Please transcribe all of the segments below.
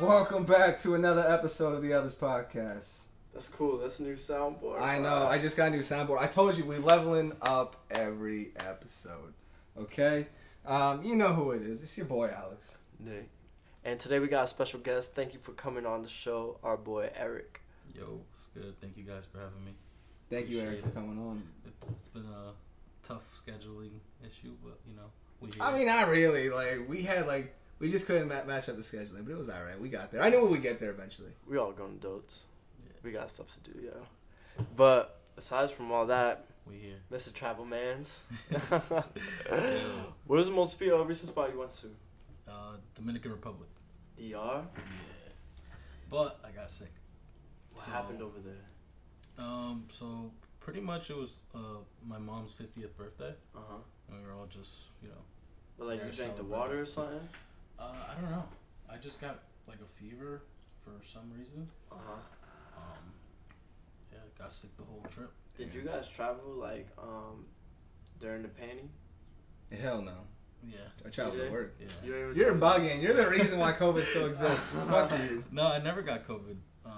Welcome back to another episode of the Others Podcast. That's cool. That's a new soundboard. I bro. know. I just got a new soundboard. I told you we leveling up every episode. Okay. Um, you know who it is. It's your boy Alex. Nick. And today we got a special guest. Thank you for coming on the show, our boy Eric. Yo, it's good. Thank you guys for having me. Thank you, Eric, for coming on. It's it's been a tough scheduling issue, but you know we. Here. I mean, not really. Like we had like we just couldn't ma- match up the scheduling, but it was all right. We got there. I knew we would get there eventually. We all grown adults. Yeah. We got stuff to do, yeah. But aside from all that, we here. Mr. Travel Mans. Yeah. Where's the most uh, recent spot you went to? Uh, Dominican Republic. DR. Yeah. But I got sick. What So- happened over there? Um. So pretty much it was uh my mom's fiftieth birthday, Uh huh. and we were all just you know. But like you drank the water or something? Uh, I don't know. I just got like a fever for some reason. Uh huh. Um. Yeah, got sick the whole trip. Did you guys travel like um during the panty? Hell no. Yeah. I traveled You to did? work. Yeah. You ain't You're bugging. You're the reason why COVID still exists. Fuck you. No, I never got COVID. Um.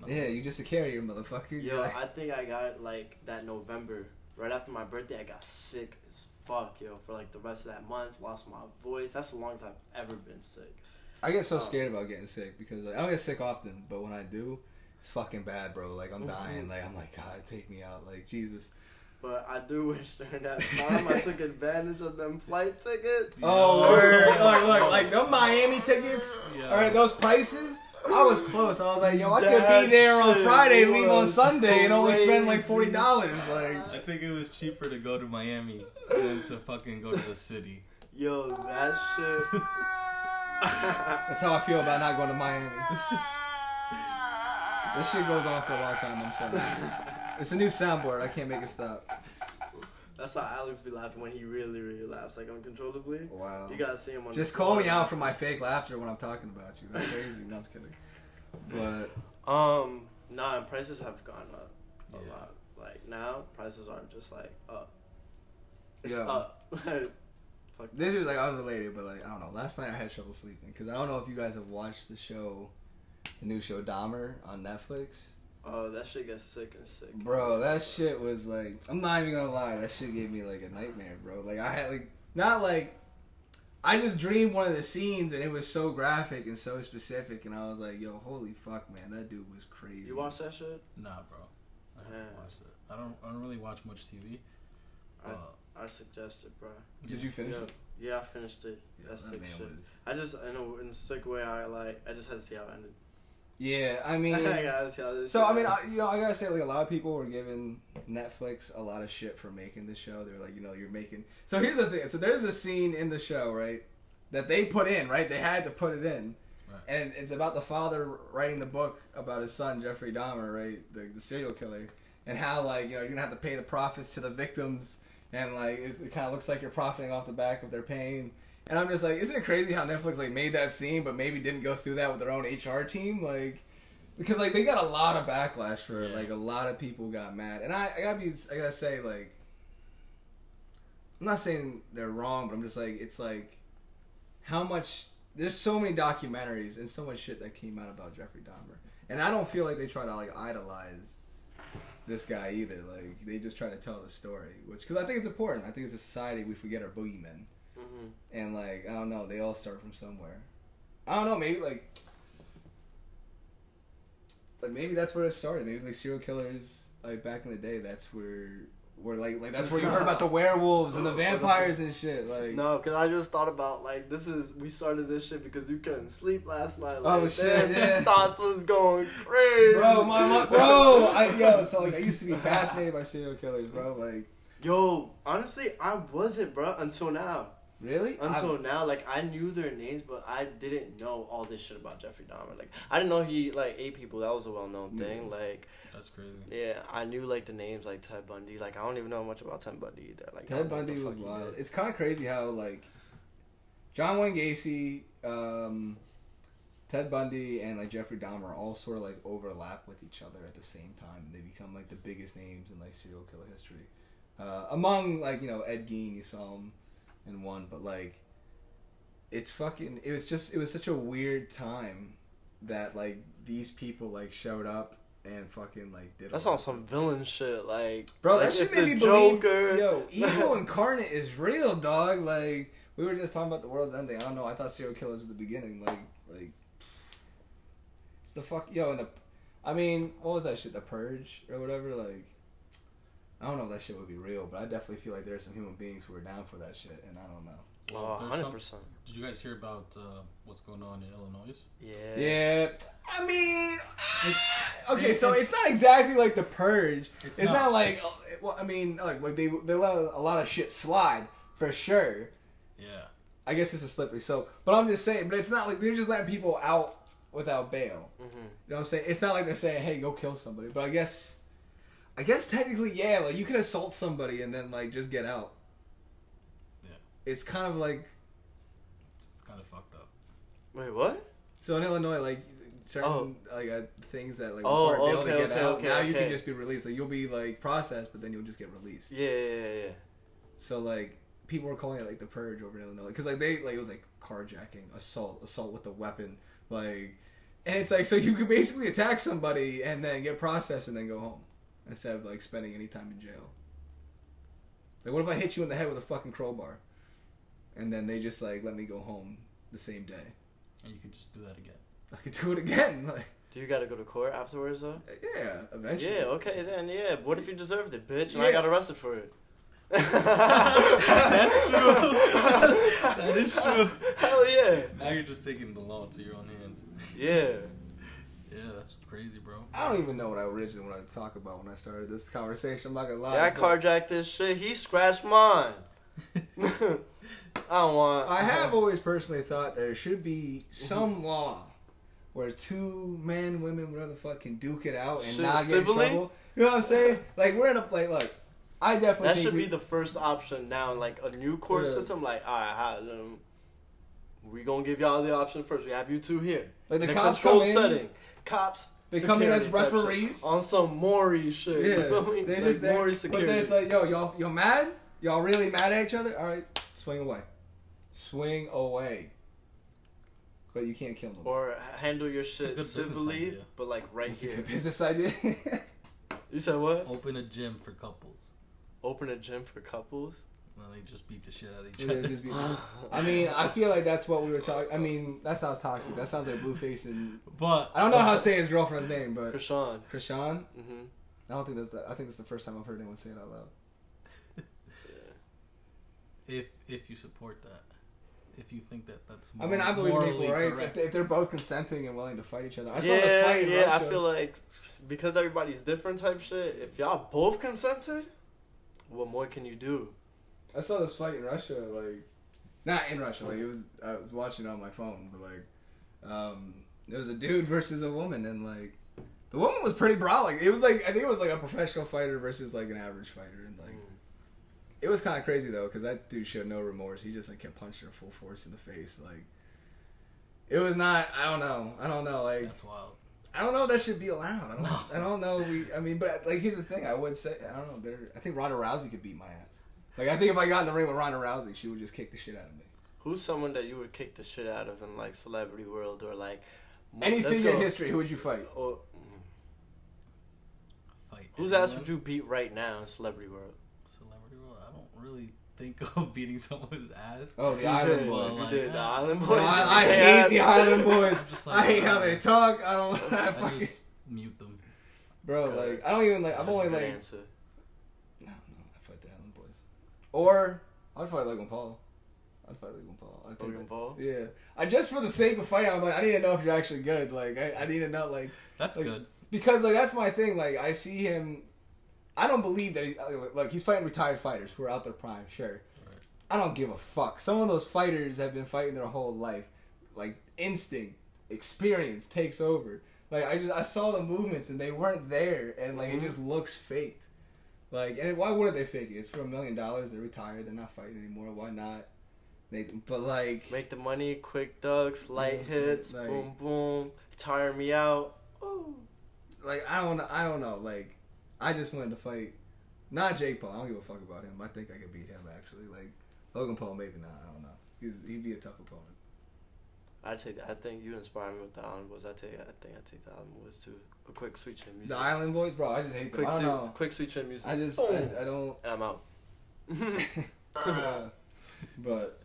no. Yeah, you just a carrier, motherfucker. Yo, like- I think I got it like that November. Right after my birthday, I got sick as fuck, yo. For like the rest of that month, lost my voice. That's the longest I've ever been sick. I get so Oh. scared about getting sick because like, I don't get sick often, but when I do, it's fucking bad, bro. Like I'm mm-hmm. dying. Like I'm like, God, take me out. Like Jesus. But I do wish during that time I took advantage of them flight tickets. Oh, Yeah. word. look, look, like them Miami tickets. Yeah. All right, those prices. I was close. I was like, yo, I could That be there on Friday, leave on was Sunday, and only spend like forty dollars. Like, I think it was cheaper to go to Miami than to fucking go to the city. Yo, that shit. that's how I feel about not going to Miami. this shit goes on for a long time. I'm sorry. It's a new soundboard. I can't make it stop. That's how Alex be laughing when he really, really laughs, like uncontrollably. Wow. You gotta see him on. Just call me out for my fake laughter when I'm talking about you. That's crazy. no, I'm just kidding. But Um, nah, and prices have gone up a Yeah. lot. Like now, prices are just like up. It's Yeah. up. Fuck this is like unrelated, but like I don't know. Last night I had trouble sleeping because I don't know if you guys have watched the show, the new show Dahmer on Netflix. Oh, that shit gets sick and sick. Bro, that shit was like I'm not even gonna lie. That shit gave me like a nightmare, bro. Like I had like not like I just dreamed one of the scenes and it was so graphic and so specific, and I was like, yo, holy fuck, man, that dude was crazy. You watch that shit? Nah, bro. I haven't Yeah. watched it. I don't. I don't really watch much TV. I- But I suggest it, bro. Did you finish yeah, it? yeah, I finished it. Yeah, That's that sick shit. was- I just, in a, in a sick way, I like. I just had to see how it ended. Yeah, I mean. I gotta see. So shit I mean. I, you know, I gotta say, like a lot of people were giving Netflix a lot of shit for making the show. They were like, you know, you're making. So here's the thing. So there's a scene in the show, right, that they put in, right? They had to put it in, Right. and it's about the father writing the book about his son Jeffrey Dahmer, right, the, the serial killer, and how like you know you're gonna have to pay the profits to the victims, and like it, it kind of looks like you're profiting off the back of their pain. And I'm just like, isn't it crazy how Netflix like made that scene, but maybe didn't go through that with their own HR team, like because like they got a lot of backlash for it. Yeah. Like a lot of people got mad, and I, I gotta be, I gotta say like, I'm not saying they're wrong, but I'm just like, it's like, how much there's so many documentaries and so much shit that came out about Jeffrey Dahmer, and I don't feel like they try to like idolize this guy either. Like they just try to tell the story, which because I think it's important. I think as a society we forget our boogeymen, Mhm. and like I don't know, they all start from somewhere. I don't know, maybe like like maybe that's where it started. Maybe like serial killers like back in the day. That's where where like like that's where you heard about the werewolves and the vampires and shit. Like No, because I just thought about like this is we started this shit because you couldn't sleep last night. Oh, Like, shit, damn, yeah. These thoughts was going crazy, bro, my mo- bro, I, yo, so like I used to be fascinated by serial killers, bro. Like Yo, honestly, I wasn't, bro, until now. Really? Until now, like I knew their names, but I didn't know all this shit about Jeffrey Dahmer. Like I didn't know he like ate people. That was a well known Yeah. thing. Like that's crazy. yeah, I knew like the names like Ted Bundy. Like I don't even know much about Ted Bundy either. Like Ted don't know what Bundy was wild. It's kind of crazy how like John Wayne Gacy, um, Ted Bundy, and like Jeffrey Dahmer all sort of like overlap with each other at the same time, and they become like the biggest names in like serial killer history. Uh, among like you know Ed Gein, you saw him in one, but like it's fucking. It was just it was such a weird time that like these people like showed up and fucking like did. That's all on some villain shit. Like, Bro, like that shit made me believe. Yo, evil incarnate is real, dog. Like we were just talking about the world's ending. I don't know. I thought serial killers at the beginning. Like, like it's the fuck. Yo, and the. I mean, what was that shit? The Purge or whatever. Like, I don't know if that shit would be real, but I definitely feel like there are some human beings who are down for that shit, and I don't know. Oh, there's 100 some- percent. Did you guys hear about uh, what's going on in Illinois? Yeah. Yeah, I mean, ah, okay, it- so it's- it's not exactly like the Purge. It's It's, not. not. like, uh, well, I mean, like, like they they let a lot of shit slide for sure. Yeah. I guess it's a slippery slope. But I'm just saying, but it's not like they're just letting people out without bail. hmm You know what I'm saying? It's not like they're saying, "Hey, go kill somebody." But I guess, I guess technically, yeah, like you can assault somebody and then like just get out. Yeah. It's kind of like It's kind of fucked up. Wait, what? so in Illinois, like certain Oh. like uh, things that like Oh, weren't able okay, to get okay, out. okay, now you can just be released. Like you'll be like processed, but then you'll just get released. Yeah, yeah, yeah, yeah. So like people were calling it like the purge over in Illinois because like they like it was like carjacking, assault, assault with a weapon, like, and it's like so you could basically attack somebody and then get processed and then go home instead of like spending any time in jail. Like what if I hit you in the head with a fucking crowbar, and then they just like let me go home the same day? And you could just do that again. I could do it again, like Do you gotta go to court afterwards though? Uh, yeah, eventually. Yeah, okay then, yeah. What if you deserved it, bitch, and I Yeah. got arrested for it? That's true. that is true. Hell yeah. Now you're just taking the law into your own hands. Yeah. Yeah, that's crazy, bro. I don't even know what I originally wanted to talk about when I started this conversation. I'm not gonna lie. Yeah, I carjacked this shit. He scratched mine. I don't want. I have always personally thought there should be some law where two men, women, whatever the fuck, can duke it out and Shit, not get in trouble. You know what I'm saying? Like we're in a place like, look, I definitely That think should we, be the first option now, like a new court Yeah. system. Like, all right, how, um, we gonna give y'all the option first. We have you two here. like the in a cops controlled come in. setting. Cops. They come in as security type shit. referees. on some Maury shit. You feel me? Yeah, they like just there. Maury But then it's like, yo, y'all, y'all mad? Y'all really mad at each other? All right, swing away, swing away. But you can't kill them. or handle your shit civilly, but like right It's a here. good business idea. You said what? Open a gym for couples. Open a gym for couples. Well, they just beat the shit out of each other. just be- I mean, I feel like that's what we were talking. I mean, that sounds toxic. That sounds like Blueface and but I don't know how to say his girlfriend's name, but Chrisean. Chrisean. hmm I don't think that's. The, I think that's the first time I've heard anyone say it out loud. if if you support that, if you think that that's I mean, I believe in morally equal rights if, correct. they, if they're both consenting and willing to fight each other. I saw yeah, this fight in yeah. I feel like because everybody's different type shit. If y'all both consented, what more can you do? I saw this fight in Russia, like not in Russia, like it was. I was watching it on my phone, but like, um, there was a dude versus a woman, and like, the woman was pretty brawling. It was like I think it was like a professional fighter versus like an average fighter, and like. It was kind of crazy though, because that dude showed no remorse. He just like kept punching her full force in the face. Like, it was not. I don't know. I don't know. Like, That's wild. I don't know. if That should be allowed. I don't. No. I don't know. We. I mean, but like, here's the thing. I would say. I don't know. There. I think Ronda Rousey could beat my ass. Like, I think if I got in the ring with Ronda Rousey, she would just kick the shit out of me. Who's someone that you would kick the shit out of in like celebrity world or like mo- Any let's in go- history, who would you fight? Or, Fight. whose ass would you beat right now in celebrity world? Celebrity world. I don't really think of beating someone's ass. Oh, the You Island did, Boys. like did. The Island No, Boys. I, I hate had- the Island Boys. I'm like, I hate how they talk. I don't. I I fucking, just mute them. bro, Good. like I don't even like. I'm only like. answer. No, no, I fight the Island Boys. Or I'd fight Logan Paul. I'd fight Logan Paul. I think Logan that- Paul. Yeah, I just for the sake of fighting, I'm like, I need to know if you're actually good. Like, I, I need to know, like, That's Like, good. because like that's my thing. Like, I see him. I don't believe that he like he's fighting retired fighters who are out their prime. Sure, Right. I don't give a fuck. Some of those fighters have been fighting their whole life. Like instinct, experience takes over. Like I just I saw the movements and they weren't there, and like Mhm. it just looks faked. Like, and why wouldn't they fake it? It's for a million dollars. They're retired. They're not fighting anymore. Why not? They, but like, Make the money, quick ducks, light Yeah, so, hits, like- boom boom, tire me out. Ooh. like I don't, I don't know. Like, I just wanted to fight, not Jake Paul. I don't give a fuck about him. I think I could beat him actually. Like Logan Paul, maybe not. I don't know. He's he'd be a tough opponent. I take. I think you inspired me with the Island Boys. I take. I think I take the Island Boys too. A quick sweet chin music. The Island Boys, bro. I just hate them. Quick I don't sweet, know. quick sweet chin music. I just, Boom. I, I don't. and I'm out. Uh, but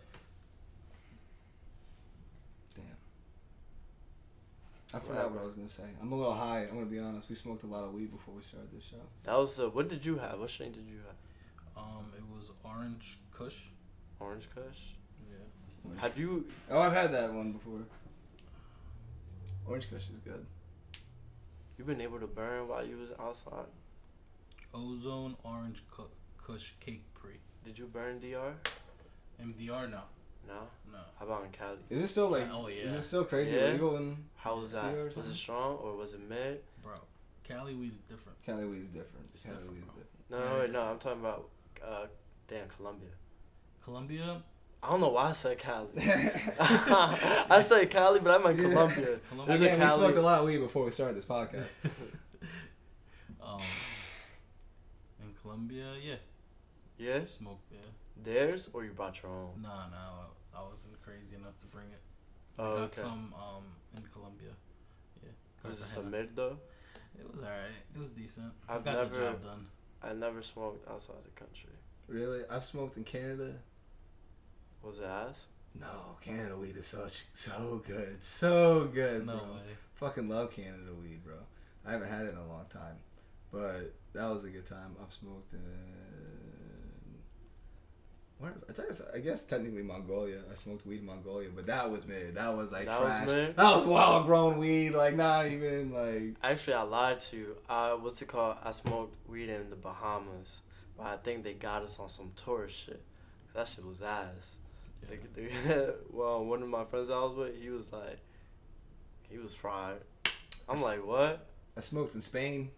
damn, I forgot what I was gonna say. I'm a little high. I'm gonna be honest. We smoked a lot of weed before we started this show. That was. Uh, what did you have? What strain did you have? Um, it was orange Kush. Orange Kush. Yeah. Have you? Oh, I've had that one before. Orange Kush is good. You been able to burn while you was outside? Ozone Orange Ku- Kush Cake Pre. Did you burn DR? MDR now. No. No. How about in Cali? Is it still like? Oh, yeah. Is it still crazy Yeah. illegal in How was that? DR Was it strong or was it mid? Bro, Cali weed is different. Cali weed is different. It's Cali different, weed is different. No, Yeah. no, wait, no. I'm talking about, uh, damn, Colombia. Colombia, I don't know why I said Cali. I said Cali, but I meant Yeah. Colombia. Colombia. There's Again, we smoked a lot of weed before we started this podcast. um, in Colombia, yeah, Yeah? smoke. Yeah, Theirs or you brought your own? nah, nah, I, I wasn't crazy enough to bring it. I Oh, got okay. some um in Colombia. Yeah, Was it Cartagena. submit though? It was alright. It was decent. I I've got never- the job done. I never smoked outside the country. really? I've smoked in Canada. Was it ass? No, Canada weed is such so good, so good, No bro. way. Fucking love Canada weed, bro. I haven't had it in a long time, but that was a good time. I've smoked in. Where is, I, tell you, I guess technically Mongolia. I smoked weed in Mongolia, but that was mid. That was like That was trash. mid? That was wild grown weed. Like not even like. Actually, I lied to you. Uh, what's it called? I smoked weed in the Bahamas, but I think they got us on some tourist shit. That shit was ass. Yeah. Well, one of my friends I was with, he was like, he was fried. I'm like, what? I smoked in Spain.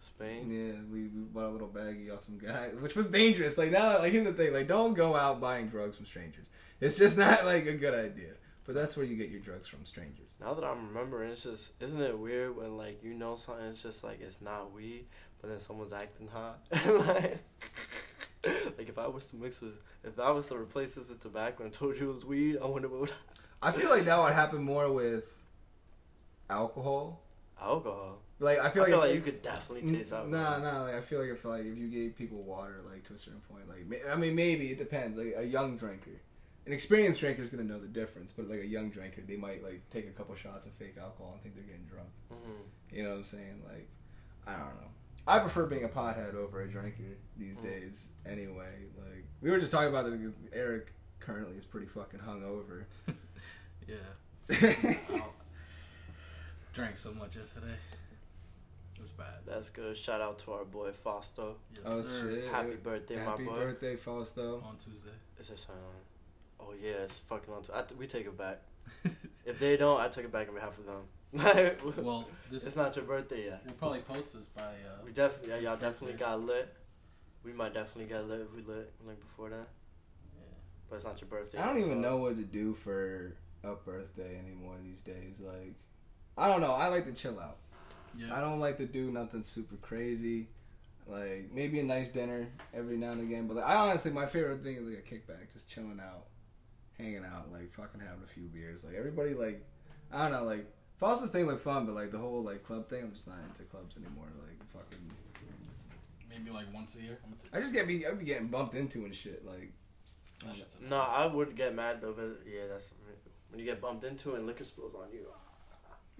Spain? Yeah, we, we bought a little baggie off some guy, which was dangerous. Like now, like here's the thing: like don't go out buying drugs from strangers. It's just not like a good idea. But that's where you get your drugs from strangers. Now that I'm remembering, it's just, isn't it weird when like you know something, it's just like it's not weed, but then someone's acting hot. like, like if I was to mix with, if I was to replace this with tobacco and told you it was weed, I wonder what would I feel like that would happen more with alcohol. alcohol. Like I I feel feel, like, like, you could definitely taste alcohol. Nah, nah. Like I feel like if like if you gave people water, like to a certain point, like I mean maybe it depends. Like a young drinker, an experienced drinker is gonna know the difference. But like a young drinker, they might like take a couple shots of fake alcohol and think they're getting drunk. hmm You know what I'm saying? Like, I don't know. I prefer being a pothead over a drinker these Mm. days. Anyway, like we were just talking about this because Eric currently is pretty fucking hungover. Yeah. I drank so much yesterday. It was bad. That's good. Shout out to our boy Fausto. Yes, oh sir. shit! Happy birthday, Happy my boy. Happy birthday, Fausto. On Tuesday. Is there something on? Oh yeah, it's fucking on. T- I th- we take it back. If they don't, I take it back on behalf of them. well, this it's not your birthday yet. we'll probably post this by. Uh, We definitely, yeah, y'all definitely birthday. got lit. We might definitely get lit if we lit like before that. yeah. But it's not your birthday. I don't yet, even so- know what to do for a birthday anymore these days. Like, I don't know. I like to chill out. Yeah. I don't like to do nothing super crazy. Like maybe a nice dinner every now and again. But like, I honestly, my favorite thing is like a kickback, just chilling out, hanging out, like fucking having a few beers. Like everybody, like I don't know, like Fausto's thing look fun, but like the whole like club thing, I'm just not into clubs anymore. Like fucking, Maybe like once a year. I'm gonna I just get be I'd be getting bumped into and shit. Like, that shit's a- No, I would get mad though. But yeah, that's when you get bumped into and liquor spills on you.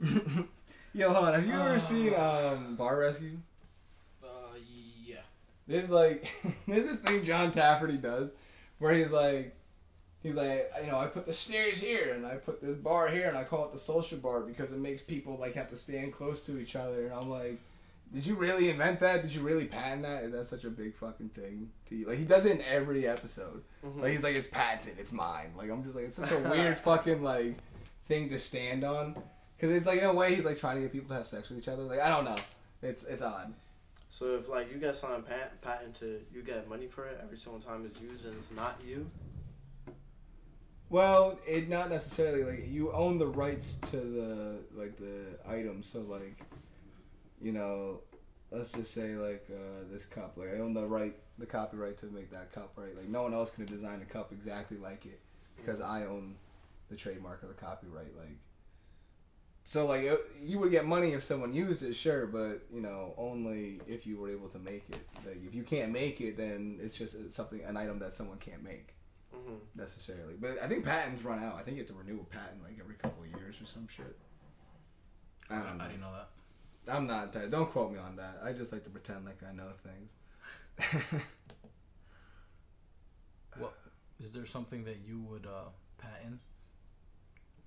yo, hold on. Have you ever Uh. seen um Bar Rescue? Uh, yeah. There's like there's this thing John Tafferty does where he's like he's like you know I put the stairs here and I put this bar here and I call it the social bar because it makes people like have to stand close to each other and I'm like did you really invent that? Did you really patent that? Is that such a big fucking thing to you? Like he does it in every episode. Mhm. Like he's like it's patented, it's mine. Like I'm just like it's such a weird fucking like thing to stand on because it's like in a way he's like trying to get people to have sex with each other. Like I don't know, it's it's odd. So if like you get something pat- patented, you get money for it every single time it's used and it's not you. Well, it not necessarily like you own the rights to the like the item. So like, you know, let's just say like uh, this cup. Like I own the right, the copyright to make that cup. Right. Like no one else can design a cup exactly like it because I own the trademark or the copyright. Like, so like you would get money if someone used it, sure, but you know only if you were able to make it. Like if you can't make it, then it's just something an item that someone can't make hmm necessarily. But I think patents run out. I think you have to renew a patent like every couple of years or some shit. I I, don't know. I didn't know that. I'm not entirely. Don't quote me on that. I just like to pretend like I know things. Is there something that you would uh, patent?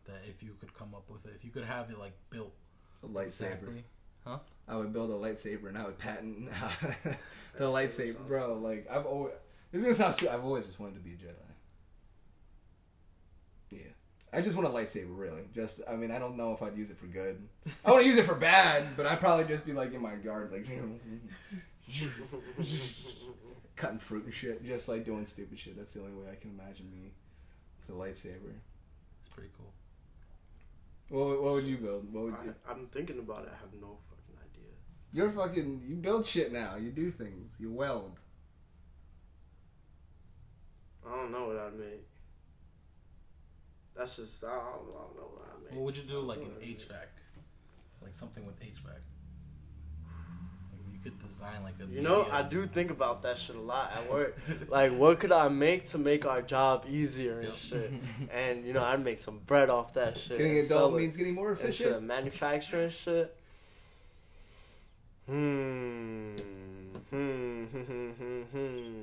That if you could come up with it, if you could have it like built a lightsaber. exactly. I would build a lightsaber and I would patent the lightsaber, bro. Like I've always. This is gonna sound stupid. I've always just wanted to be a Jedi. Yeah, I just want a lightsaber. Really, just I mean, I don't know if I'd use it for good. I want to use it for bad, but I'd probably just be like in my yard, like you know, cutting fruit and shit, just like doing stupid shit. That's the only way I can imagine me with a lightsaber. It's pretty cool. What, what would you build? What would you? I, I'm thinking about it. I have no fucking idea. You're fucking. You build shit now. You do things. You weld. I don't know what I'd make. That's just I don't, I don't know what I'd make. What would you do like I an don't know what I'd make. HVAC? Like something with HVAC. Like you could design like a. You know, media- I do think about that shit a lot at work. like, what could I make to make our job easier and Yep. shit? And you know, I'd make some bread off that shit. Getting and adult sell it means getting more into efficient. manufacturing shit. Hmm. Hmm. Hmm. Hmm. Hmm. hmm.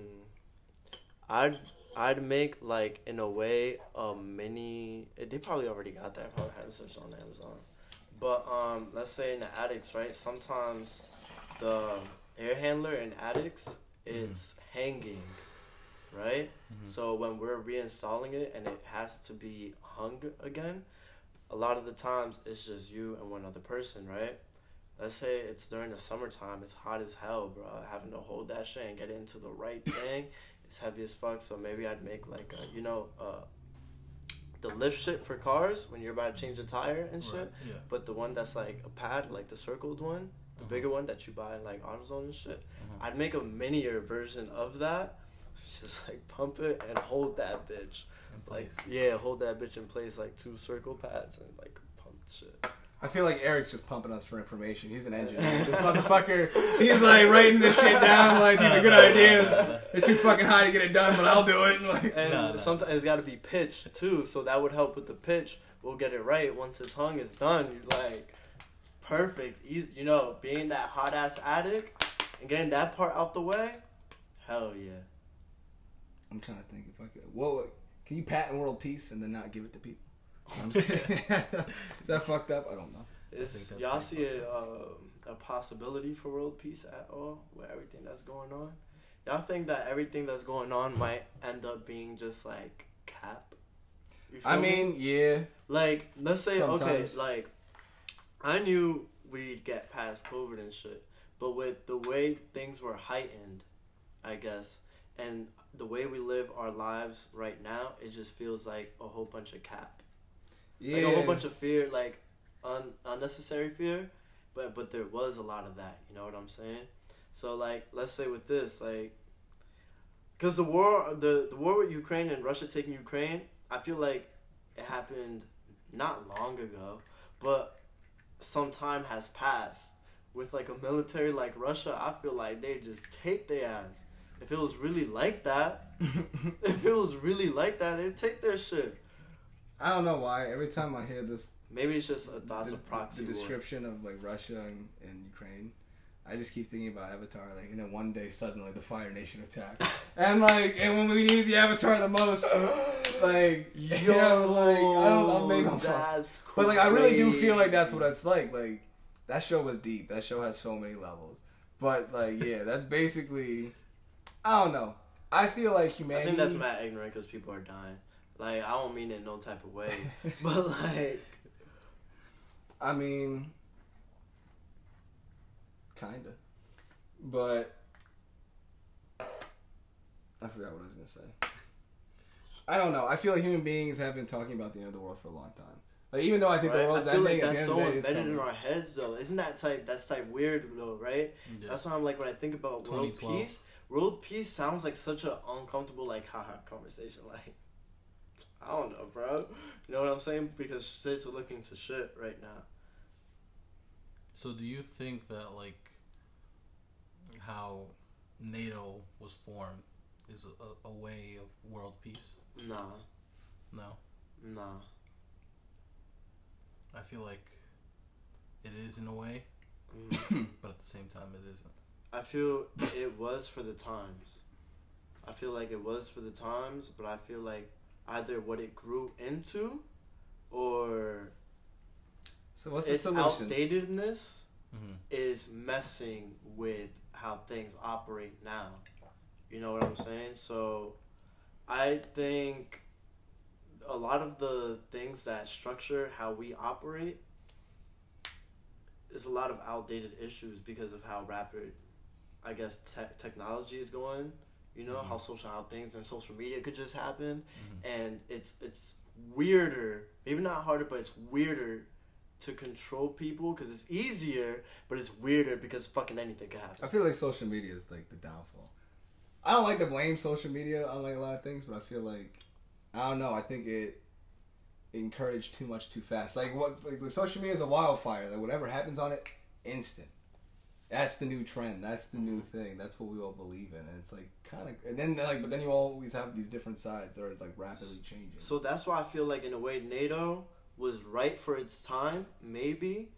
I'd I'd make like in a way a mini. They probably already got that. I probably had to search on Amazon. But um, let's say in the attics, right? Sometimes the air handler in attics it's hanging, right? Mhm. So when we're reinstalling it and it has to be hung again, a lot of the times it's just you and one other person, right? Let's say it's during the summertime, it's hot as hell, bro. Having to hold that shit and get into the right thing, it's heavy as fuck. So maybe I'd make like a, you know, uh, the lift shit for cars when you're about to change a tire and shit. Right, Yeah. But the one that's like a pad, like the circled one, the Uh-huh. bigger one that you buy in like AutoZone and shit. Uh-huh. I'd make a minier version of that. Just like pump it and hold that bitch. Like yeah, hold that bitch in place like two circle pads and like pump shit. I feel like Eric's just pumping us for information. He's an engineer. this motherfucker, he's like writing this shit down. Like these are good ideas. It's too fucking high to get it done, but I'll do it. Like, And No, no. sometimes it's got to be pitched too, so that would help with the pitch. We'll get it right once it's hung. It's done. You're like perfect. Easy, you know, being that hot ass addict and getting that part out the way. Hell yeah. I'm trying to think if I could. Whoa, can you patent world peace and then not give it to people? I'm just. Is that fucked up? I don't know. Is think y'all see a, uh, a possibility for world peace at all with everything that's going on? Y'all think that everything that's going on might end up being just like cap? I feel me? mean, yeah. like let's say okay, like I knew we'd get past COVID and shit, but with the way things were heightened, I guess, and the way we live our lives right now, it just feels like a whole bunch of cap Yeah. like a whole bunch of fear, like un- unnecessary fear, but but there was a lot of that. You know what I'm saying? So like, let's say with this, like, because the war, the the war with Ukraine and Russia taking Ukraine, I feel like it happened not long ago, but some time has passed. With like a military like Russia, I feel like they just take their ass. If it was really like that, if it was really like that, they'd take their shit. I don't know why. Every time I hear this, Maybe it's just a thoughts the, of proxy the war. description of like Russia and, and Ukraine, I just keep thinking about Avatar. Like, and then one day suddenly the Fire Nation attacks, and like, and when we need the Avatar the most, like, yeah, like I don't know, maybe I'm that's But like, I really do feel like that's what it's like. Like, that show was deep. That show has so many levels. But like, yeah, that's basically. I don't know. I feel like humanity. I think that's mad ignorant because people are dying. Like I don't mean it in no type of way, but like I mean, kinda, but I forgot what I was gonna say. I don't know. I feel like human beings have been talking about the end of the world for a long time. Like even though I think right? the I world's feel ending, like at that's the end so of the day, it's embedded in our heads though. Isn't that type that's type weird though, right? Yeah. That's why I'm like when I think about world peace. World peace sounds like such an uncomfortable like haha conversation. Like I don't know, bro. You know what I'm saying? Because shit's looking to shit right now. So do you think that like how NATO was formed is a, a way of world peace? Nah, No, nah. I feel like it is in a way, Mm. but at the same time, it isn't. I feel it was for the times. I feel like it was for the times, but I feel like either what it grew into or So what's the its solution? outdatedness Mm-hmm. is messing with how things operate now. You know what I'm saying? So I think a lot of the things that structure how we operate is a lot of outdated issues because of how rapid I guess te- technology is going. You know Mhm. how social how things and social media could just happen Mm-hmm. and it's it's weirder maybe not harder but it's weirder to control people because it's easier but it's weirder because fucking anything could happen I feel like social media is like the downfall. I don't like to blame social media on like a lot of things, but I feel like I don't know. I think it encouraged too much too fast. Like what? Like the social media is a wildfire. Like whatever happens on it, instant. That's the new trend. That's the new thing. That's what we all believe in. And it's like kind of, and then like, but then you always have these different sides that are like rapidly changing. so that's why i feel like in a way nato was right for its time maybe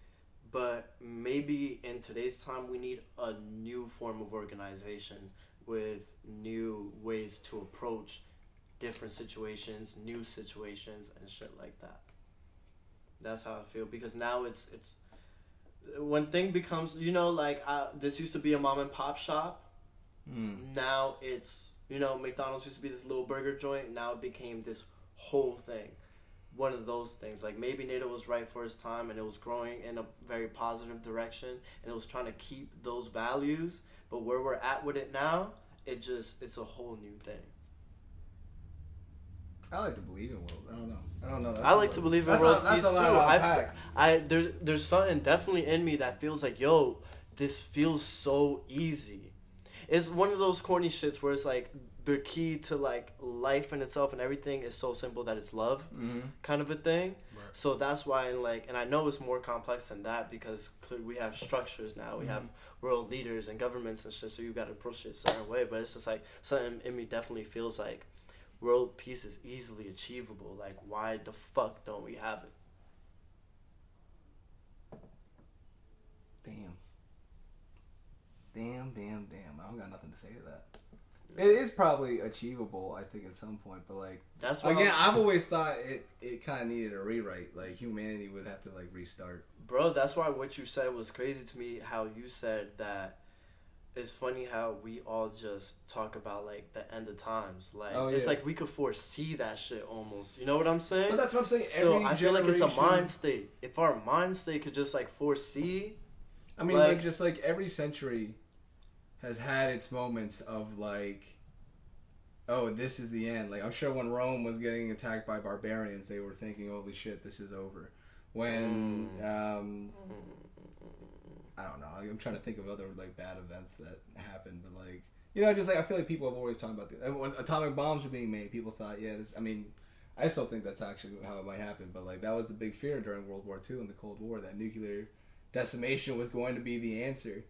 but maybe in today's time we need a new form of organization with new ways to approach different situations new situations and shit like that that's how i feel because now it's it's when thing becomes you know like uh, this used to be a mom and pop shop Mm. now it's you know McDonald's used to be this little burger joint. Now it became this whole thing. One of those things. Like maybe NATO was right for his time and it was growing in a very positive direction and it was trying to keep those values. But where we're at with it now, it just it's a whole new thing. I like to believe in world. I don't know. I don't know. That's I a like to believe in that's world a, that's peace a lot too. to I, unpack. I there, there's something definitely in me that feels like yo, this feels so easy. It's one of those corny shits where it's like the key to like life in itself and everything is so simple that it's love Mhm. kind of a thing. Right. So that's why, and like, and I know it's more complex than that because we have structures now. We have world leaders and governments and shit. So you got to approach it a certain way. But it's just like something in me definitely feels like world peace is easily achievable. Like, why the fuck don't we have it? Damn. Damn, damn, damn. I don't got nothing to say to that. It is probably achievable, I think, at some point, but like That's why, again, I'm, I've always thought it it kind of needed a rewrite. Like humanity would have to like restart. bro. That's why what you said was crazy to me. How you said that. It's funny how we all just talk about like the end of times. Like Oh, it's like we could foresee that shit almost. You know what I'm saying? But that's what I'm saying. So every I feel like it's a mind state. If our mind state could just like foresee, I mean, like- like, just like every century has had its moments of like, oh, this is the end. Like I'm sure when Rome was getting attacked by barbarians, they were thinking, holy shit, this is over. When Mm. um, I don't know. I'm trying to think of other like bad events that happened, but like you know, just like I feel like people have always talked about the and when atomic bombs were being made, people thought, yeah, this. I mean, I still think that's actually how it might happen, but like that was the big fear during World War II and the Cold War that nuclear decimation was going to be the answer.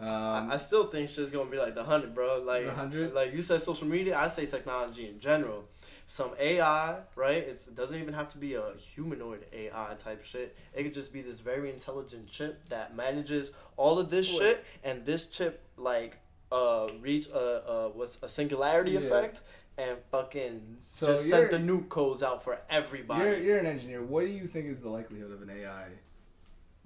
Um, I, I still think shit's gonna be like the hundred, bro. Like The 100? Like you said, social media. I say technology in general. Some AI, right? It's, it doesn't even have to be a humanoid AI type shit. It could just be this very intelligent chip that manages all of this Wait. shit, and this chip like uh reach a uh what's a singularity Yeah. effect and fucking So just sent the nuke codes out for everybody. you're you're an engineer. What do you think is the likelihood of an AI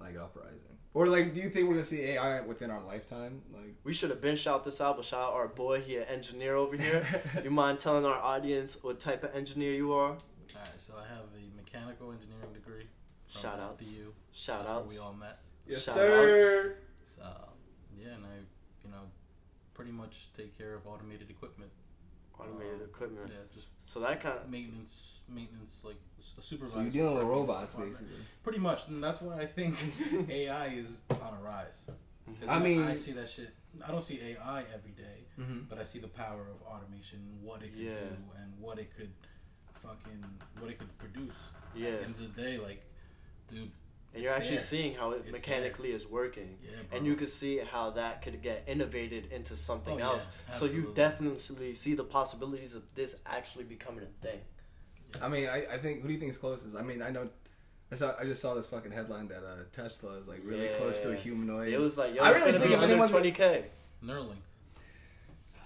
like uprising? Or like, do you think we're gonna see AI within our lifetime? Like, We should have been shout this out, but shout out our boy here, engineer over here. you mind telling our audience what type of engineer you are? All right, so I have a mechanical engineering degree. From Shout outs. FDU. Shout That's where outs. we all met. yes, Shout sir. So yeah, and I, you know, pretty much take care of automated equipment. Automated Um, equipment. Yeah, just So that kind of maintenance, maintenance, like a supervisor. So you're dealing with robots, basically. Pretty much, and that's why I think AI is on a rise. I mean- I see that shit. I don't see AI every day, Mm-hmm. but I see the power of automation, what it could Yeah. do, and what it could fucking what it could produce. Yeah, At the end of the day, like, dude, and you're actually there. seeing how it It's mechanically is working. Yeah, bro. and you can see how that could get innovated into something Oh, yeah, else. So you definitely see the possibilities of this actually becoming a thing. I mean, I, I think who do you think is closest? I mean, I know. I saw. I just saw this fucking headline that uh, Tesla is like really close to a humanoid. It was like, yo, I it's really gonna think be under twenty k. Neuralink.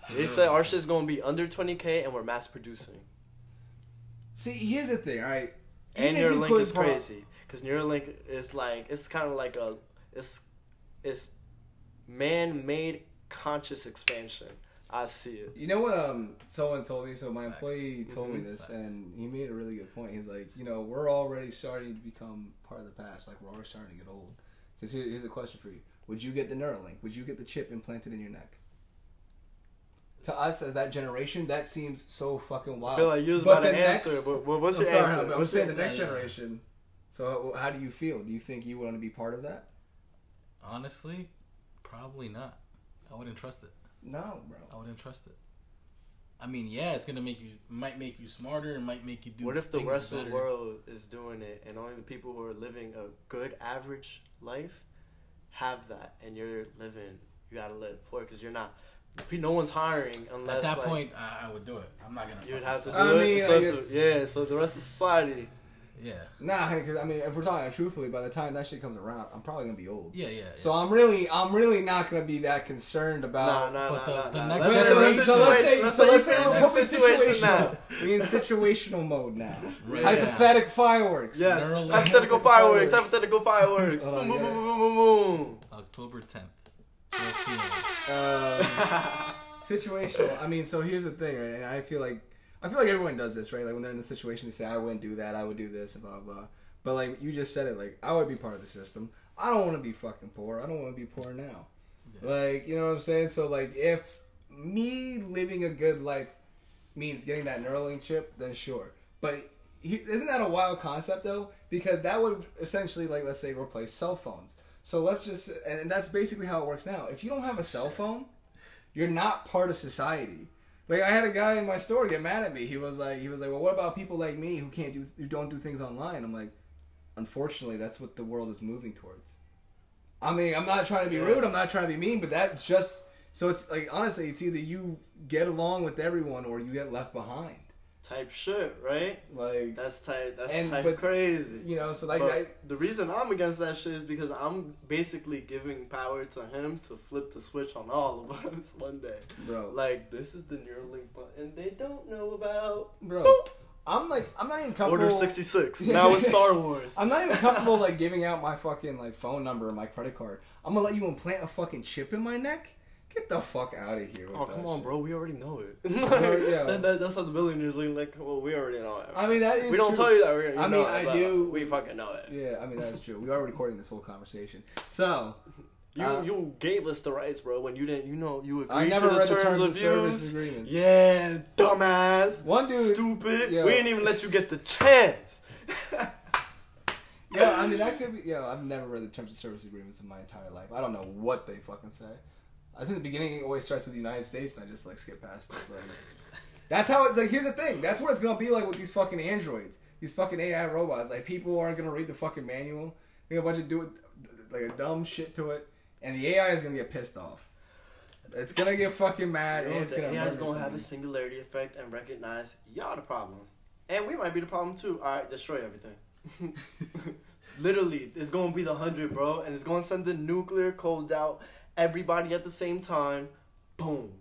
So They said Neuralink- our shit's gonna be under twenty k, and we're mass producing. See, here's the thing, all right. And Even if Neuralink is crazy because Neuralink is like it's kind of like a it's it's man-made conscious expansion. I see it. You know what? Um, someone told me. So my Facts. employee told me Mhm. this, Facts. and he made a really good point. He's like, you know, we're already starting to become part of the past. Like we're already starting to get old. Because here, here's a question for you: Would you get the Neuralink? Would you get the chip implanted in your neck? To us, as that generation, that seems so fucking I wild. feel like you was But about to the answer. next- but, but what's I'm your sorry, answer? I'm, I'm What's saying the next Yeah, yeah. generation. So how do you feel? Do you think you want to be part of that? Honestly, probably not. I wouldn't trust it. No, bro. I wouldn't trust it. I mean, yeah, it's gonna make you might make you smarter. It might make you do. What if the things rest of the world is doing it, and only the people who are living a good average life have that, and you're living, you gotta live poor because you're not. No one's hiring unless At that like, point, I, I would do it. I'm not gonna. you would have to do sell I it. mean, so I guess- the- yeah, so the rest of society. Yeah, Nah, 'cause, I mean, if we're talking truthfully, by the time that shit comes around, I'm probably gonna be old. yeah, yeah. yeah. So I'm really, I'm really not gonna be that concerned about. nah, but the- nah, the nah. next Let's- generation- let's so let's say, so let's say let's we're say putting situation situational. We in situational mode now. Right Hypothetic fireworks. Yes, hypothetical fireworks. Hypothetical fireworks. Oh, boom, boom, boom, boom, boom, boom. October 10th. 12 p.m. Um, situational. I mean, so here's the thing, right? And I feel like I feel like everyone does this, right? Like when they're in the situation, they say, "I wouldn't do that. I would do this," and blah blah. But like you just said it, like I would be part of the system. I don't want to be fucking poor. I don't want to be poor now. Yeah. Like you know what I'm saying? So like if me living a good life means getting that Neuralink chip, then sure. But he, isn't that a wild concept though? Because that would essentially like let's say replace cell phones. So let's just and that's basically how it works now. If you don't have a cell phone, you're not part of society. Like I had a guy in my store get mad at me. He was like, he was like, well, what about people like me who can't do, who don't do things online? I'm like, unfortunately, that's what the world is moving towards. I mean, I'm not trying to be rude. I'm not trying to be mean, but that's just so. It's like honestly, it's either you get along with everyone or you get left behind. Type shit, right? Like That's type. That's And- type but- crazy. you know, so like I, the reason I'm against that shit is because I'm basically giving power to him to flip the switch on all of us one day. bro, Like this is the Neuralink button they don't know about. bro, Boop. I'm like, I'm not even comfortable. Order sixty six. Now it's Star Wars. I'm not even comfortable like giving out my fucking like phone number and my credit card. I'm gonna let you implant a fucking chip in my neck. Get the fuck out of here. with Oh come on, shit. bro. We already know it. yeah. that, that, that's how the billionaires look like. Well, we already know it. I mean that is. we don't true. tell you that. We, you I mean, it, I do- We fucking know it. Yeah, I mean that's true. We are recording this whole conversation, so You Uh, you gave us the rights, bro. When you didn't, you know, you agreed to the read terms, the terms of service use. agreement. Yeah, dumbass. One dude, Stupid. yeah. We didn't even let you get the chance. yeah, I mean that could be. Yeah, I've never read the terms of service agreements in my entire life. I don't know what they fucking say. I think the beginning always starts with the United States, and I just like skip past it. But that's how it's like. Here's the thing. That's what it's gonna be like with these fucking androids, these fucking AI robots. Like people aren't gonna read the fucking manual. They got a bunch of do it like a dumb shit to it, and the AI is gonna get pissed off. It's gonna get fucking mad, You and know, it's the gonna. AI's gonna have a singularity effect and recognize y'all the problem, and we might be the problem too. All right, destroy everything. Literally, it's gonna be the hundred, bro, and it's gonna send the nuclear codes out. Everybody at the same time. Boom.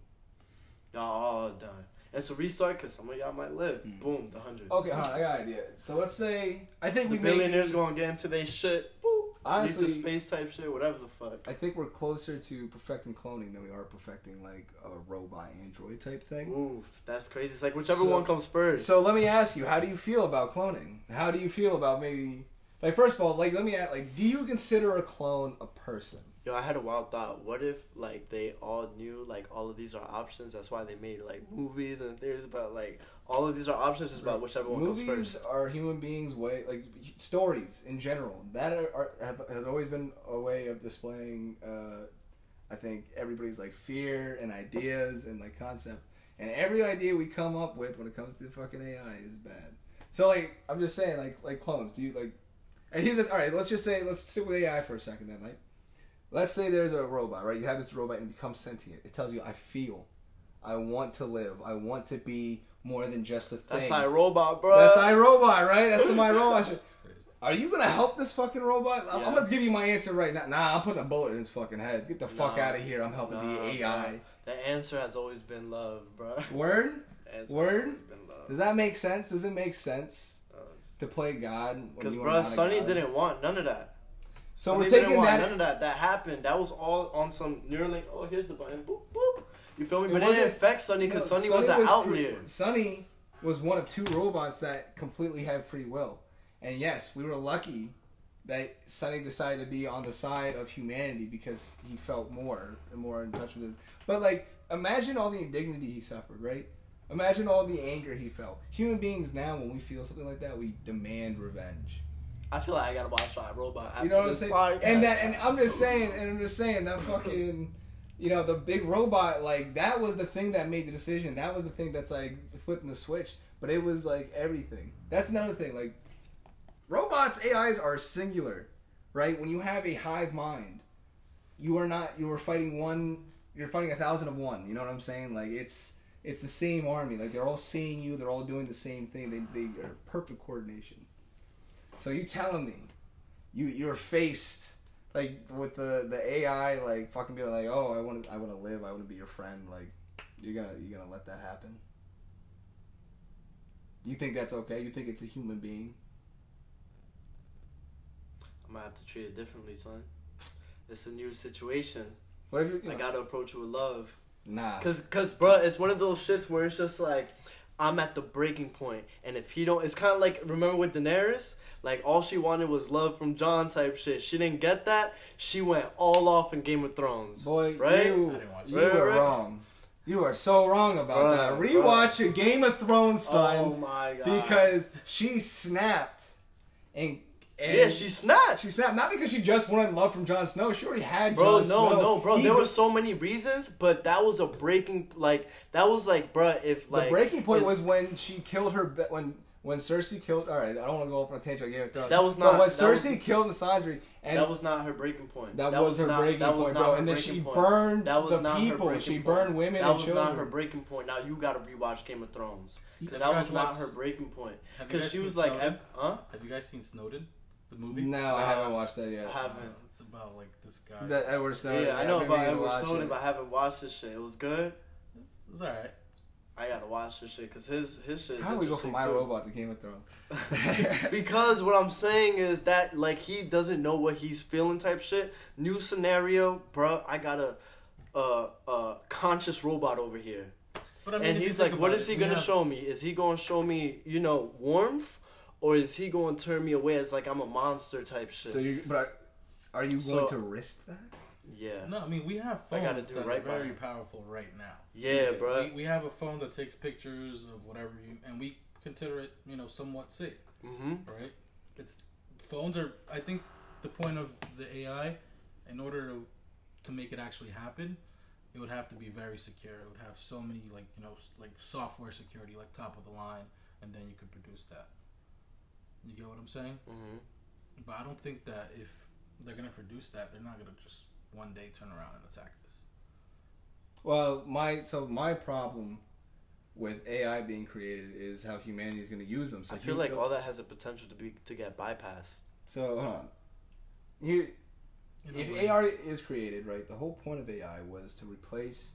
Y'all all done. It's a restart because some of y'all might live. Hmm. Boom, the hundred. Okay, hold on, I got an idea. So let's say I think The we may billionaires gonna get into their shit. Boop. honestly. Need space type shit, whatever the fuck. I think we're closer to perfecting cloning than we are perfecting like a robot android type thing. Oof, that's crazy. It's like whichever So- one comes first. So let me ask you, how do you feel about cloning? How do you feel about maybe like first of all, like let me ask, like do you consider a clone a person? Yo, I had a wild thought. What if like they all knew like all of these are options? That's why they made like movies and theories about like all of these are options just about whichever one Movies comes first. are human beings' way, like stories in general. That are, are have, has always been a way of displaying. Uh, I think everybody's like fear and ideas and like concept. And every idea we come up with when it comes to fucking AI is bad. So like, I'm just saying, like, like clones. Do you like? And here's the, all right. Let's just say, let's stick with AI for a second. Then, like, let's say there's a robot, right? You have this robot and it becomes sentient. It tells you, I feel, I want to live, I want to be more than just a thing. That's I robot, bro. That's iRobot, right? That's my robot. shit. Are you gonna help this fucking robot? I'm, I'm Yeah. gonna give you my answer right now. Nah, I'm putting a bullet in his fucking head. Get the fuck out of here. I'm helping Nah, the AI. bro. The answer has always been love, bro. Word? The answer has Word? always been love. Does that make sense? Does it make sense to play God? Because, bro, not Sonny didn't want none of that. So we're taking that. None of that. That happened. That was all on some Neuralink. Oh, here's the button. Boop, boop. You feel me? It But it, didn't affect Sonny because No, Sonny was an outlier. Sonny was one of two robots that completely had free will. And yes, we were lucky that Sonny decided to be on the side of humanity because he felt more and more in touch with his. But like, imagine all the indignity he suffered, right? Imagine all the anger he felt. Human beings now, when we feel something like that, we demand revenge. I feel like I gotta watch that robot. After You know what I'm saying? podcast. And that, and I'm just saying, and I'm just saying that fucking, you know, the big robot, like that was the thing that made the decision. That was the thing that's like flipping the switch. But it was like everything. That's another thing. Like robots, AIs are singular, right? When you have a hive mind, you are not. You are fighting one. You're fighting a thousand of one. You know what I'm saying? Like it's. It's the same army. Like they're all seeing you. They're all doing the same thing. They they are perfect coordination. So you telling me you you're faced like with the the AI like fucking being like, oh, I want to I want to live, I want to be your friend. Like you're gonna you're gonna let that happen. You think that's okay? You think it's a human being? I'm gonna have to treat it differently, son. It's a new situation. What if you're you I gotta approach it with love. nah? Cause, cause, bro, it's one of those shits where it's just like, I'm at the breaking point, and if he don't, it's kind of like remember with Daenerys, like all she wanted was love from Jon type shit. She didn't get that. She went all off in Game of Thrones. Boy, right? you I didn't watch you. Right, were right. wrong. You are so wrong about Bruh, that. Rewatch a Game of Thrones, oh son, oh my god! because she snapped and. and yeah, she snapped. She snapped not because she just wanted love from Jon Snow. She already had Bro, Jon no, Snow. no, bro. He there were so many reasons, but that was a breaking. Like that was like, bro, if like the breaking point was when she killed her. Be- when when Cersei killed. All right, I don't want to go off on a tangent. I gave it thrown. That was But not- when that Cersei was- killed Sandri, and that was not her breaking point. that was her not, breaking that was point, not bro. her And then breaking she point. burned that was the not people. Her breaking She point. burned women That and was children. not her breaking point. Now you gotta rewatch Game of Thrones. Have Cause that was not her breaking point. Because she was like, Snowden? huh? Have you guys seen Snowden, the movie? no, I haven't watched that yet. I haven't. Uh, it's about like this guy. That Edward Snowden. yeah, I know about meaning to Edward watch Snowden, it. but I haven't watched this shit. It was good. it's alright. I gotta watch this shit because his his shit. Is How do we go from interesting, My too. Robot to Game of Thrones? because what I'm saying is that like he doesn't know what he's feeling type shit. New scenario, bro. I got a a, a conscious robot over here, But I mean, and he's like, what is about it, he gonna have- show me? Is he gonna show me, you know, warmth, or is he gonna turn me away as like I'm a monster type shit?" so you, but are, are you going So- to risk that? Yeah, No, I mean we have iPhones gotta do that right are very him. powerful right now. yeah, bro. We, we have a phone that takes pictures of whatever you, and we consider it, you know, somewhat safe, Mm-hmm. right? It's phones are. I think the point of the AI, in order to to make it actually happen, it would have to be very secure. It would have so many like you know like software security, like top of the line, and then you could produce that. You get what I'm saying? Mm-hmm. But I don't think that if they're gonna produce that, they're not gonna just one day turn around and attack this. Well, my so my problem with AI being created is how humanity is going to use them. So I feel like all that has a potential to be to get bypassed. So hold on. Here, if way. AI is created, right, the whole point of AI was to replace,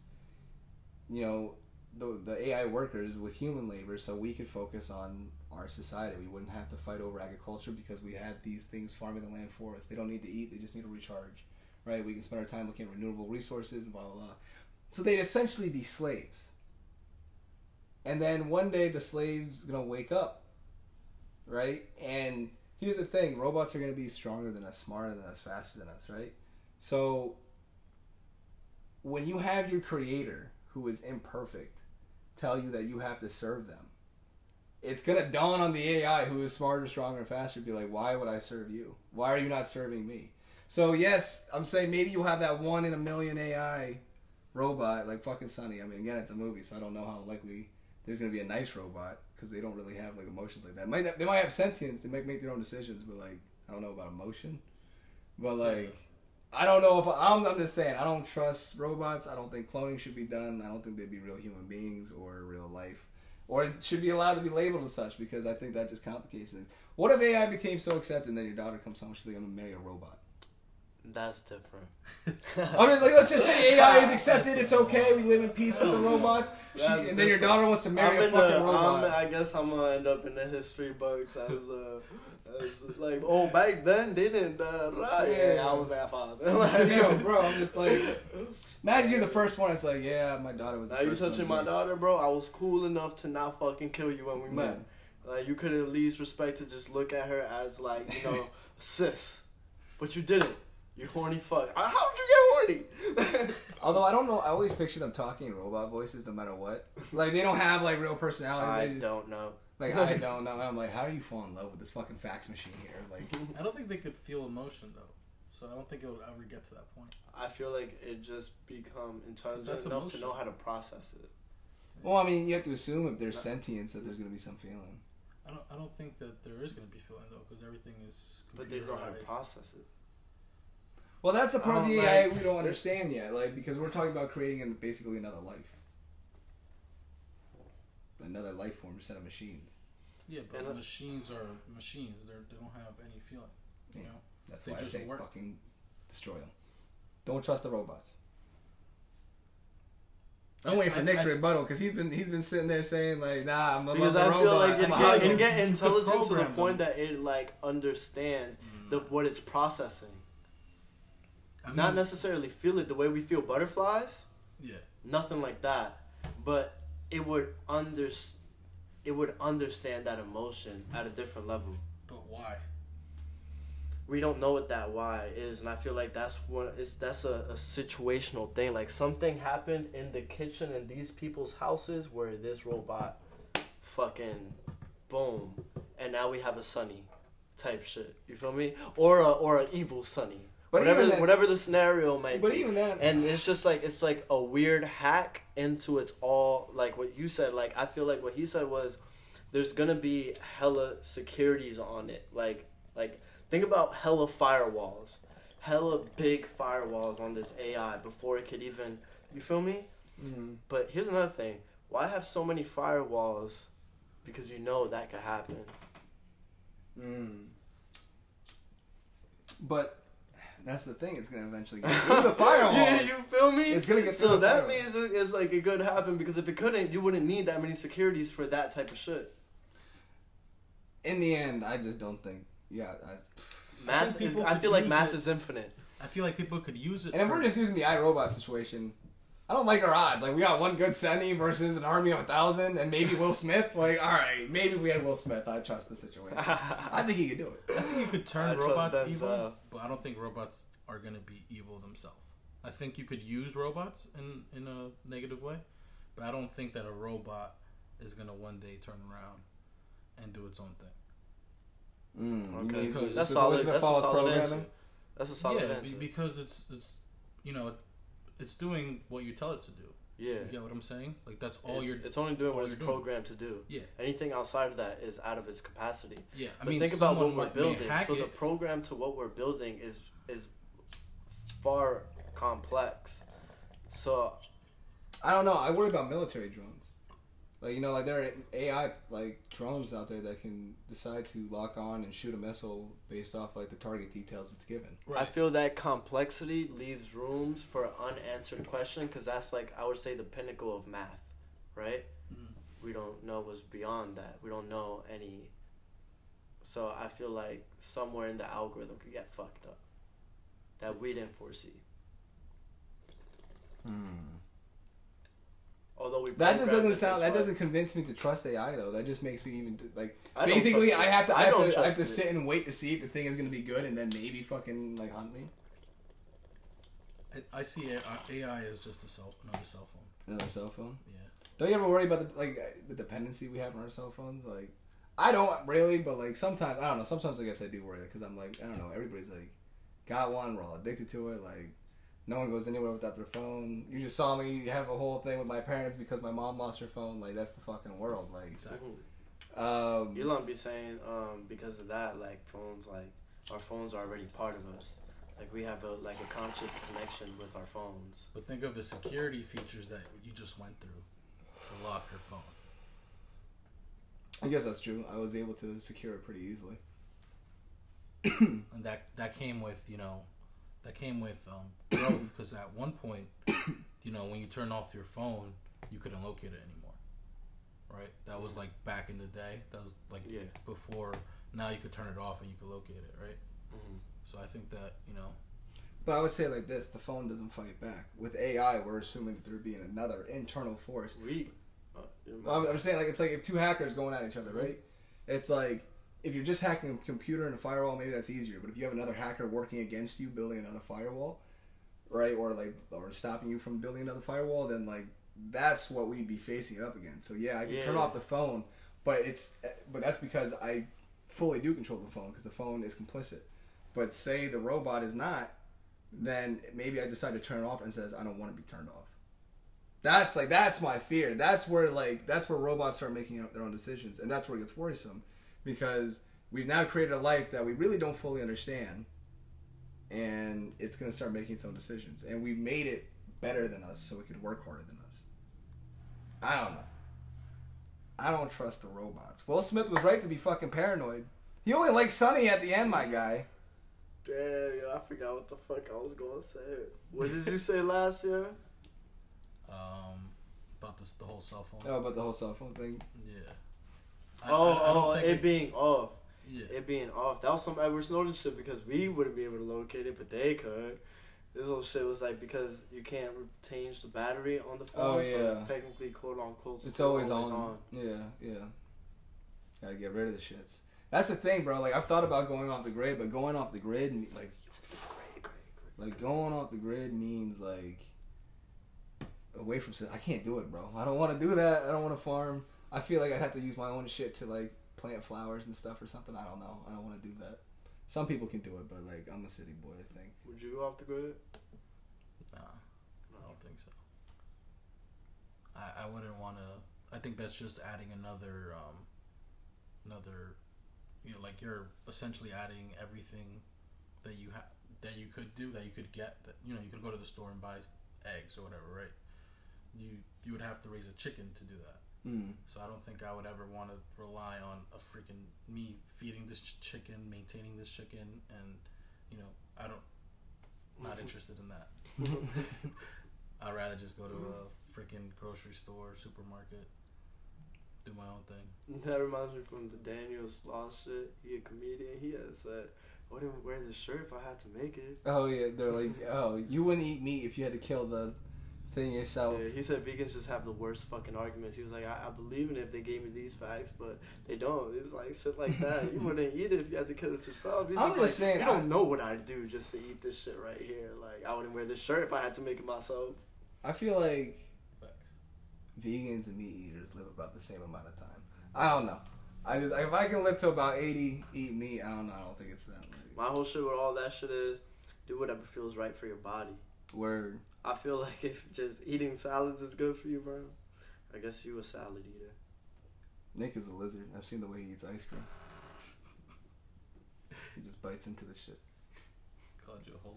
you know, the the AI workers with human labor, so we could focus on our society. We wouldn't have to fight over agriculture because we had these things farming the land for us. They don't need to eat; they just need to recharge, right? We can spend our time looking at renewable resources and blah blah blah. So they'd essentially be slaves. And then one day the slaves gonna wake up, right? And here's the thing: robots are gonna be stronger than us, smarter than us, faster than us, right? So when you have your creator who is imperfect tell you that you have to serve them, it's gonna dawn on the AI who is smarter, stronger, faster. Be like, why would I serve you? Why are you not serving me? So yes, I'm saying maybe you'll have that one in a million AI robot like fucking Sonny. I mean, again, it's a movie, so I don't know how likely there's gonna be a nice robot because they don't really have like emotions like that. Might not- they might have sentience, they might make their own decisions, but like I don't know about emotion. But like I don't know if I'm. I'm just saying I don't trust robots. I don't think cloning should be done. I don't think they'd be real human beings or real life, or it should be allowed to be labeled as such because I think that just complicates things. What if AI became so accepted that your daughter comes home and she's like I'm gonna marry a robot? That's different. I mean, like, let's just say AI is accepted. It's okay. We live in peace with the robots. She, and then your daughter wants to marry I'm a fucking the, robot. I'm, I guess I'm gonna end up in the history books as, uh, as like, oh, back then they didn't. Uh, right? Yeah. Yeah, I was that father. like, Yo, bro, I'm just like, imagine you're the first one. It's like, yeah, my daughter was. Now you touching my daughter, bro. I was cool enough to not fucking kill you when we met. Like you could at least respect to just look at her as like you know sis, but you didn't. You horny fuck. How did you get horny? Although I don't know, I always picture them talking in robot voices, no matter what. Like they don't have like real personalities. I they just, don't know. Like I don't know. I'm like, how do you fall in love with this fucking fax machine here? Like, I don't think they could feel emotion though, so I don't think it would ever get to that point. I feel like it just become intelligent That's enough to know how to process it. well, I mean, you have to assume if there's sentience that there's gonna be some feeling. I don't. I don't think that there is going to be feeling though, because everything is. But they don't know how to process it. Well, that's a part of um, the don't AI like- we don't understand yet, like because we're talking about creating an, basically another life, another life form instead of machines. Yeah, but And, machines are machines. They they don't have any feeling. You Yeah. know. That's They why I just say work. fucking destroy them. Don't trust the robots. I'm waiting for I- Nick I- to rebuttal because he's been he's been sitting there saying like, nah, I'm gonna Because love I the feel robot. like it I'm a get, hug it him." get intelligent to the point them. that it like understand the mm. what it's processing. I Not necessarily feel it the way we feel butterflies. Yeah. nothing like that but it would under it would understand that emotion at a different level But why? we don't know what that why is and i feel like that's what it's that's a, a situational thing like something happened in the kitchen in these people's houses where this robot fucking boom and now we have a Sonny type shit you feel me or a or an evil Sonny But whatever then- whatever the scenario might But be. even then, and it's just like it's like a weird hack into it's all like what you said like i feel like what he said was there's gonna be hella securities on it. Like like think about hella firewalls. Hella big firewalls on this ai before it could even you feel me? Mm. but here's another thing. Why have so many firewalls? Because you know that could happen. Mm. But that's the thing. It's gonna eventually get through the firewall. you, you feel me It's gonna get through so the that means it- it's like it could happen because if it couldn't you wouldn't need that many securities for that type of shit In the end, I just don't think. Yeah, I, Math think is, I feel like math it. is infinite. I feel like people could use it. and if we're just using the iRobot situation, I don't like our odds. Like we got one good Sonny versus an army of a thousand, and maybe Will Smith. Like, all right, maybe if we had Will Smith. I trust the situation. I think he could do it. I think you could I turn trust robots Denzel. evil, but I don't think robots are gonna be evil themselves. I think you could use robots in in a negative way, but I don't think that a robot is gonna one day turn around and do its own thing. Mm, Okay, mean it's- that's it's solid. always gonna That's a solid programming? answer. That's a solid yeah, answer. be- because it's it's you know it's doing what you tell it to do. yeah, You get what I'm saying? Like that's all it's, you're. it's only doing what it's you're doing. programmed to do. Yeah, Anything outside of that is out of its capacity. yeah. I But mean, think about what we're building. hack So the program to what we're building is is far complex. So I don't know. I worry about military drones. Like you know, like there are AI like drones out there that can decide to lock on and shoot a missile based off like the target details it's given. I feel that complexity leaves rooms for unanswered question because that's like I would say the pinnacle of math, right? Mhm. We don't know what's beyond that. We don't know any. So I feel like somewhere in the algorithm could get fucked up that we didn't foresee. Although we That just doesn't sound. That way. doesn't convince me to trust AI though. That just makes me even like. I Basically, I have to. I, I have don't to. I have trust to it. sit and wait to see if the thing is going to be good, and then maybe fucking like hunt me. I, I see A- AI as just a cell, another cell phone. Another cell phone. Yeah. Don't you ever worry about the like uh, the dependency we have on our cell phones? Like, I don't really, but like sometimes I don't know. Sometimes I guess I do worry because I'm like I don't know. Everybody's like got one. We're all addicted to it. Like no one goes anywhere without their phone. You just saw me have a whole thing with my parents because my mom lost her phone. Like that's the fucking world. Like Exactly. Um, Elon be saying um, because of that, like phones, like our phones are already part of us. Like we have a like a conscious connection with our phones. But think of the security features that you just went through to lock your phone. I guess that's true. I was able to secure it pretty easily. and that that came with you know that came with um, growth because at one point you know when you turn off your phone you couldn't locate it anymore right that was like back in the day that was like Yeah. before now you could turn it off and you could locate it right hmm so i think that you know But I would say like this: the phone doesn't fight back. With AI, we're assuming that there would be another internal force. We. Uh, I'm, I'm saying like it's like if two hackers going at each other, right? It's like if you're just hacking a computer and a firewall, maybe that's easier. But if you have another hacker working against you, building another firewall, right, or like or stopping you from building another firewall, then like that's what we'd be facing up against. So yeah, I can turn off the phone, but it's but that's because I fully do control the phone because the phone is complicit. But say the robot is not, then maybe I decide to turn it off and says I don't want to be turned off. That's like that's my fear. That's where like that's where robots start making up their own decisions, and that's where it gets worrisome, because we've now created a life that we really don't fully understand, and it's gonna start making its own decisions, and we made it better than us so it could work harder than us. I don't know. I don't trust the robots. Will Smith was right to be fucking paranoid. He only likes Sonny at the end, my guy. Damn, yo, I forgot what the fuck I was gonna say. What did you say last year? um about this the whole cell phone Oh, about the whole cell phone thing. yeah I- oh, I- I oh, think it, being off. yeah It being off. That was some Edward Snowden shit because we wouldn't be able to locate it, but they could. This whole shit was like because you can't change the battery on the phone, Oh, so it's technically quote unquote. It's still always, on. Yeah, yeah. Gotta get rid of the shits. That's the thing, bro. Like I've thought about going off the grid, but going off the grid, like, like going off the grid means like away from. I can't do it, bro. I don't want to do that. I don't want to farm. I feel like I'd have to use my own shit to like plant flowers and stuff or something. I don't know. I don't want to do that. Some people can do it, but like I'm a city boy. I think. Would you go off the grid? nah I don't think so. I, I wouldn't want to. I think that's just adding another, um, another, you know, like you're essentially adding everything that you have that you could do that you could get that you know you could go to the store and buy eggs or whatever, right? You you would have to raise a chicken to do that. Mm. So I don't think I would ever want to rely on a freaking me feeding this ch- chicken, maintaining this chicken, and you know I don't not interested in that. I'd rather just go to a freaking grocery store, supermarket, do my own thing. That reminds me from the Daniel Sloss shit. He a comedian. He had said, "I wouldn't wear this shirt if I had to make it." Oh yeah, they're like, oh, you wouldn't eat meat if you had to kill the thing yourself. Yeah, he said vegans just have the worst fucking arguments. He was like, I, I believe in it if they gave me these facts, but they don't. It was like shit like that. you wouldn't eat it if you had to kill it yourself. He's I'm just just like, saying, You I- don't know what I'd do just to eat this shit right here. Like I wouldn't wear this shirt if I had to make it myself. I feel like Facts. vegans and meat eaters live about the same amount of time. I don't know. I just if I can live to about eighty, eat meat. I don't know. I don't think it's that. Like, My whole shit with all that shit is do whatever feels right for your body. word. I feel like if just eating salads is good for you, bro, I guess you a salad eater. Nick is a lizard. I've seen the way he eats ice cream. He just bites into the shit. Called you a whole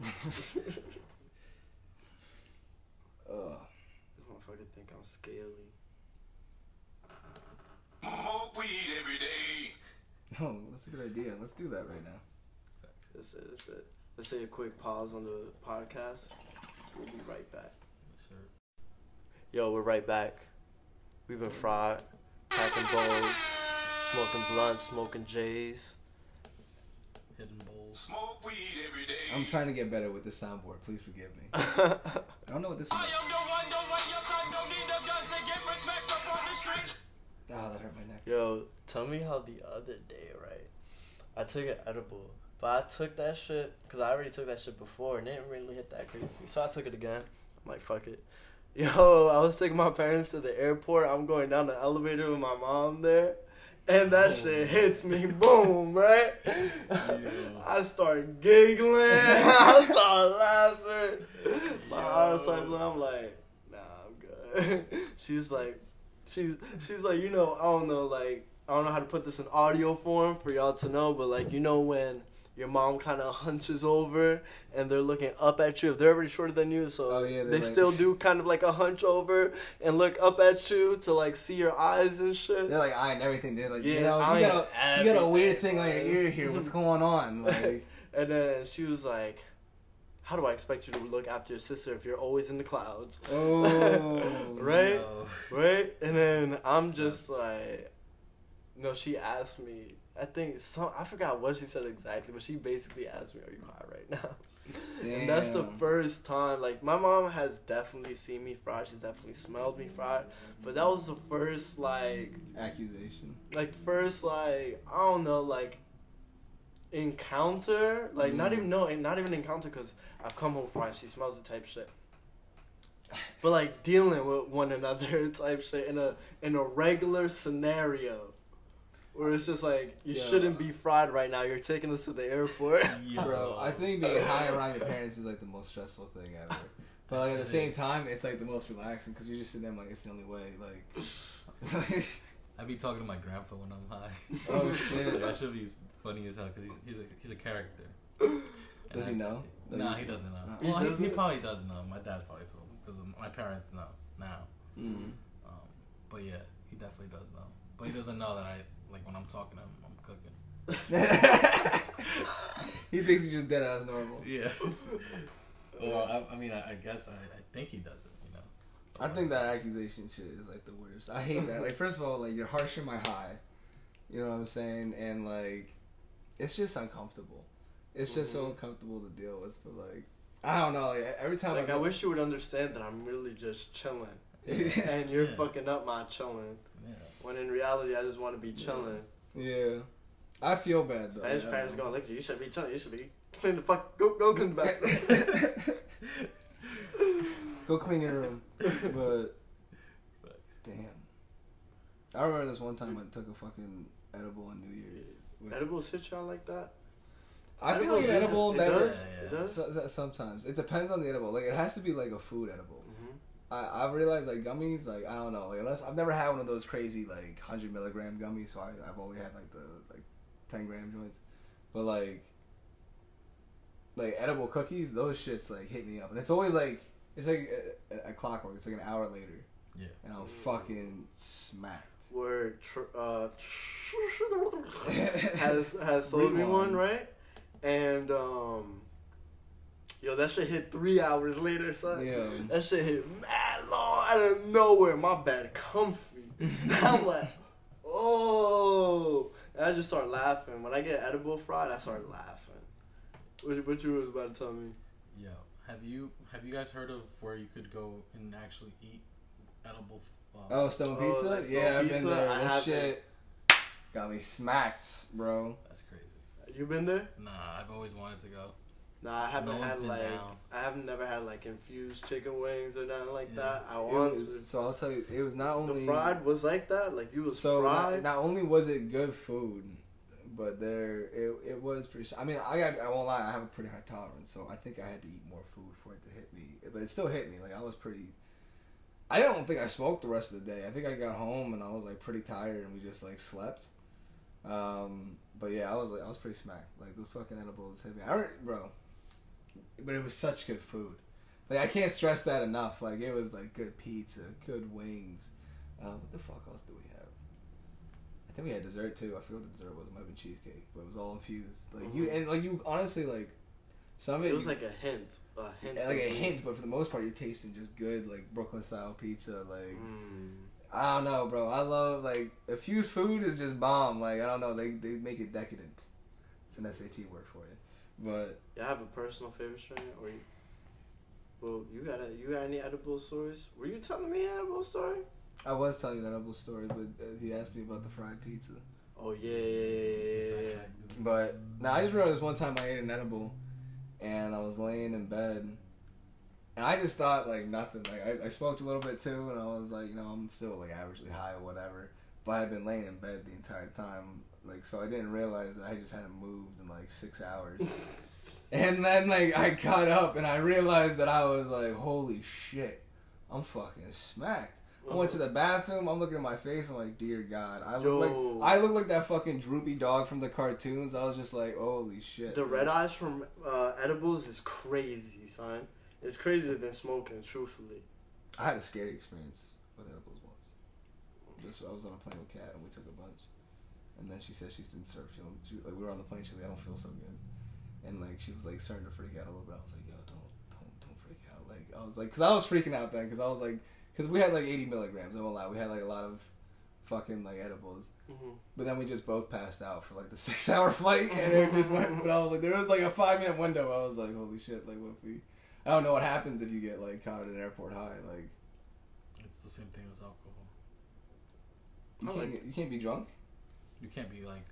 lizard. Ugh. This motherfucker think I'm scaly. Smoke weed every day. Oh, that's a good idea. Let's do that right now. That's it. That's it. Let's take a quick pause on the podcast. We'll be right back. Yes, sir. Yo, we're right back. We've been fried, packing bowls, smoking blunts, smoking J's. Hidden bowls. Smoke weed every day. I'm trying to get better with the soundboard. Please forgive me. I don't know what this one I is. am the one, the one your son don't need no guns to get respect up on the street. Oh, that hurt my neck. Yo, tell me how the other day, right? I took an edible, but I took that shit because I already took that shit before and it didn't really hit that crazy. So I took it again. I'm like, fuck it. Yo, I was taking my parents to the airport. I'm going down the elevator with my mom there. And that shit hits me, boom, right? I start giggling. I start laughing. My eyes like, I'm like, nah, I'm good. She's like, she's she's like, you know, I don't know, like I don't know how to put this in audio form for y'all to know, but like you know when your mom kind of hunches over and they're looking up at you if they're already shorter than you, so Oh, yeah, they're like- still do kind of like a hunch over and look up at you to like see your eyes and shit. They're like eyeing everything. They're like, you know, you got a you got a weird thing on your ear here. What's going on? Like, And then she was like, "How do I expect you to look after your sister if you're always in the clouds?" oh, Right? Yo. right? And then I'm just like, no, she asked me. I think some I forgot what she said exactly, but she basically asked me, "Are you high right now?" And that's the first time. Like my mom has definitely seen me fry. She's definitely smelled me fry, but that was the first like accusation. like first like I don't know like encounter like not Mm. even no not even encounter because I've come home fine she smells the type shit but like dealing with one another type shit in a in a regular scenario where it's just like you Yeah. shouldn't be fried right now you're taking us to the airport Bro, I think being high around your parents is like the most stressful thing ever. But like at the It same is. time, it's like the most relaxing because you're just sitting there like it's the only way. Like, I be talking to my grandpa when I'm high. oh shit. that should be funny as hell because he's he's a he's a character. And Does he I- know? That Nah, he doesn't know. He well, he, he doesn't? probably does know. My dad probably told him because my parents know now. Mm. Um, but yeah, he definitely does know. But he doesn't know that I like when I'm talking to him, I'm cooking. he thinks he's just dead as normal. Yeah. well, I, I mean, I, I guess I, I think he does it. You know. I think that accusation shit is like the worst. I hate that. Like, first of all, like you're harshing my high. You know what I'm saying? And like, it's just uncomfortable. It's just so Mhm. uncomfortable to deal with. But like, I don't know. Like every time like I, I go- wish you would understand that I'm really just chilling and you're Yeah. fucking up my chilling Yeah. When in reality I just want to be chilling Yeah, I feel bad though. Spanish I parents gonna look at you. You should be chilling. You should be clean the fuck. Go go clean the back. Go clean your room. But damn, I remember this one time I took a fucking edible on New Year's. with- Edibles hit y'all like that? I feel like an yeah, edible it never. does. Yeah, It does. So, so- sometimes it depends on the edible. Like it has to be like a food edible. I I've realized like gummies. Like I don't know. Like unless I've never had one of those crazy like hundred milligram gummies. So I I've only had like the like ten gram joints. But like like edible cookies, those shits like hit me up, and it's always like it's like a, a clockwork. It's like an hour later, Yeah. and I'm fucking smacked. Where tr- uh, has has sold me one right, and um, yo, that shit hit three hours later, son. Yeah. That shit hit mad long out of nowhere. My bed comfy. I'm like, oh. And I just start laughing. When I get edible fried, I start laughing. What, what you was about to tell me? Yeah. Have you have you guys heard of where you could go and actually eat edible? Uh, Oh, Stone Oh, Pizza? like Stone yeah, I've been there. I That haven't. shit got me smacked, bro. that's crazy. You been there? Nah, I've always wanted to go. Nah, I haven't No had like down. I haven't never had like infused chicken wings or nothing like Yeah. that. I It want was- so I'll tell you, it was not only The fried was like that. Like you was so not, fried. not only was it good food, but there it, it was pretty. I mean, I got, I won't lie, I have a pretty high tolerance, so I think I had to eat more food for it to hit me. But it still hit me. Like I was pretty. I don't think I smoked the rest of the day. I think I got home and I was like pretty tired, and we just like slept. Um, but yeah, I was like, I was pretty smacked. Like those fucking edibles hit me. I, re- bro, but it was such good food. Like I can't stress that enough. Like it was like good pizza, good wings. Uh, what the fuck else do we have? I think we had dessert too. I forget what the dessert was. It might have been cheesecake, but it was all infused. Like you Mhm. and like you honestly like some of it, it was you- like a hint, a hint, like a hint, but for the most part, you're tasting just good like Brooklyn style pizza. Like Mm. I don't know, bro. I love like infused food is just bomb. Like I don't know, they they make it decadent. It's an SAT word for you, but You have a personal favorite strain, or you? Well, you got a, you got any edible stories? Were you telling me an edible story? I was telling you that edible story, but uh, he asked me about the fried pizza. Oh yeah, yeah, yeah, yeah. But now I just remember this one time I ate an edible, and I was laying in bed, and I just thought like nothing. Like I, I smoked a little bit too, and I was like, you know, I'm still like averagely high or whatever. But I had been laying in bed the entire time, like so I didn't realize that I just hadn't moved in like six hours. and then like I got up and I realized that I was like, holy shit, I'm fucking smacked. I went to the bathroom. I'm looking at my face. I'm like, dear God, I look Yo. like I look like that fucking droopy dog from the cartoons. I was just like, holy shit. The red eyes from uh, edibles is crazy, son. It's crazier than smoking, truthfully. I had a scary experience with edibles once. Just I was on a plane with Cat and we took a bunch, and then she said she didn't start feeling. She, like we were on the plane, she's like, I don't feel so good, and like she was like starting to freak out a little bit. I was like, Yo, don't don't don't freak out. Like I was like, cause I was freaking out then, cause I was like, cause we had like 80 milligrams. I won't lie, we had like a lot of fucking like edibles. hmm But then we just both passed out for like the six hour flight, and it just went. But I was like, there was like a five minute window. I was like, holy shit! Like, what if we? I don't know what happens if you get like caught at an airport high. Like, It's the same thing as alcohol. you can't like- you can't be drunk. You can't be like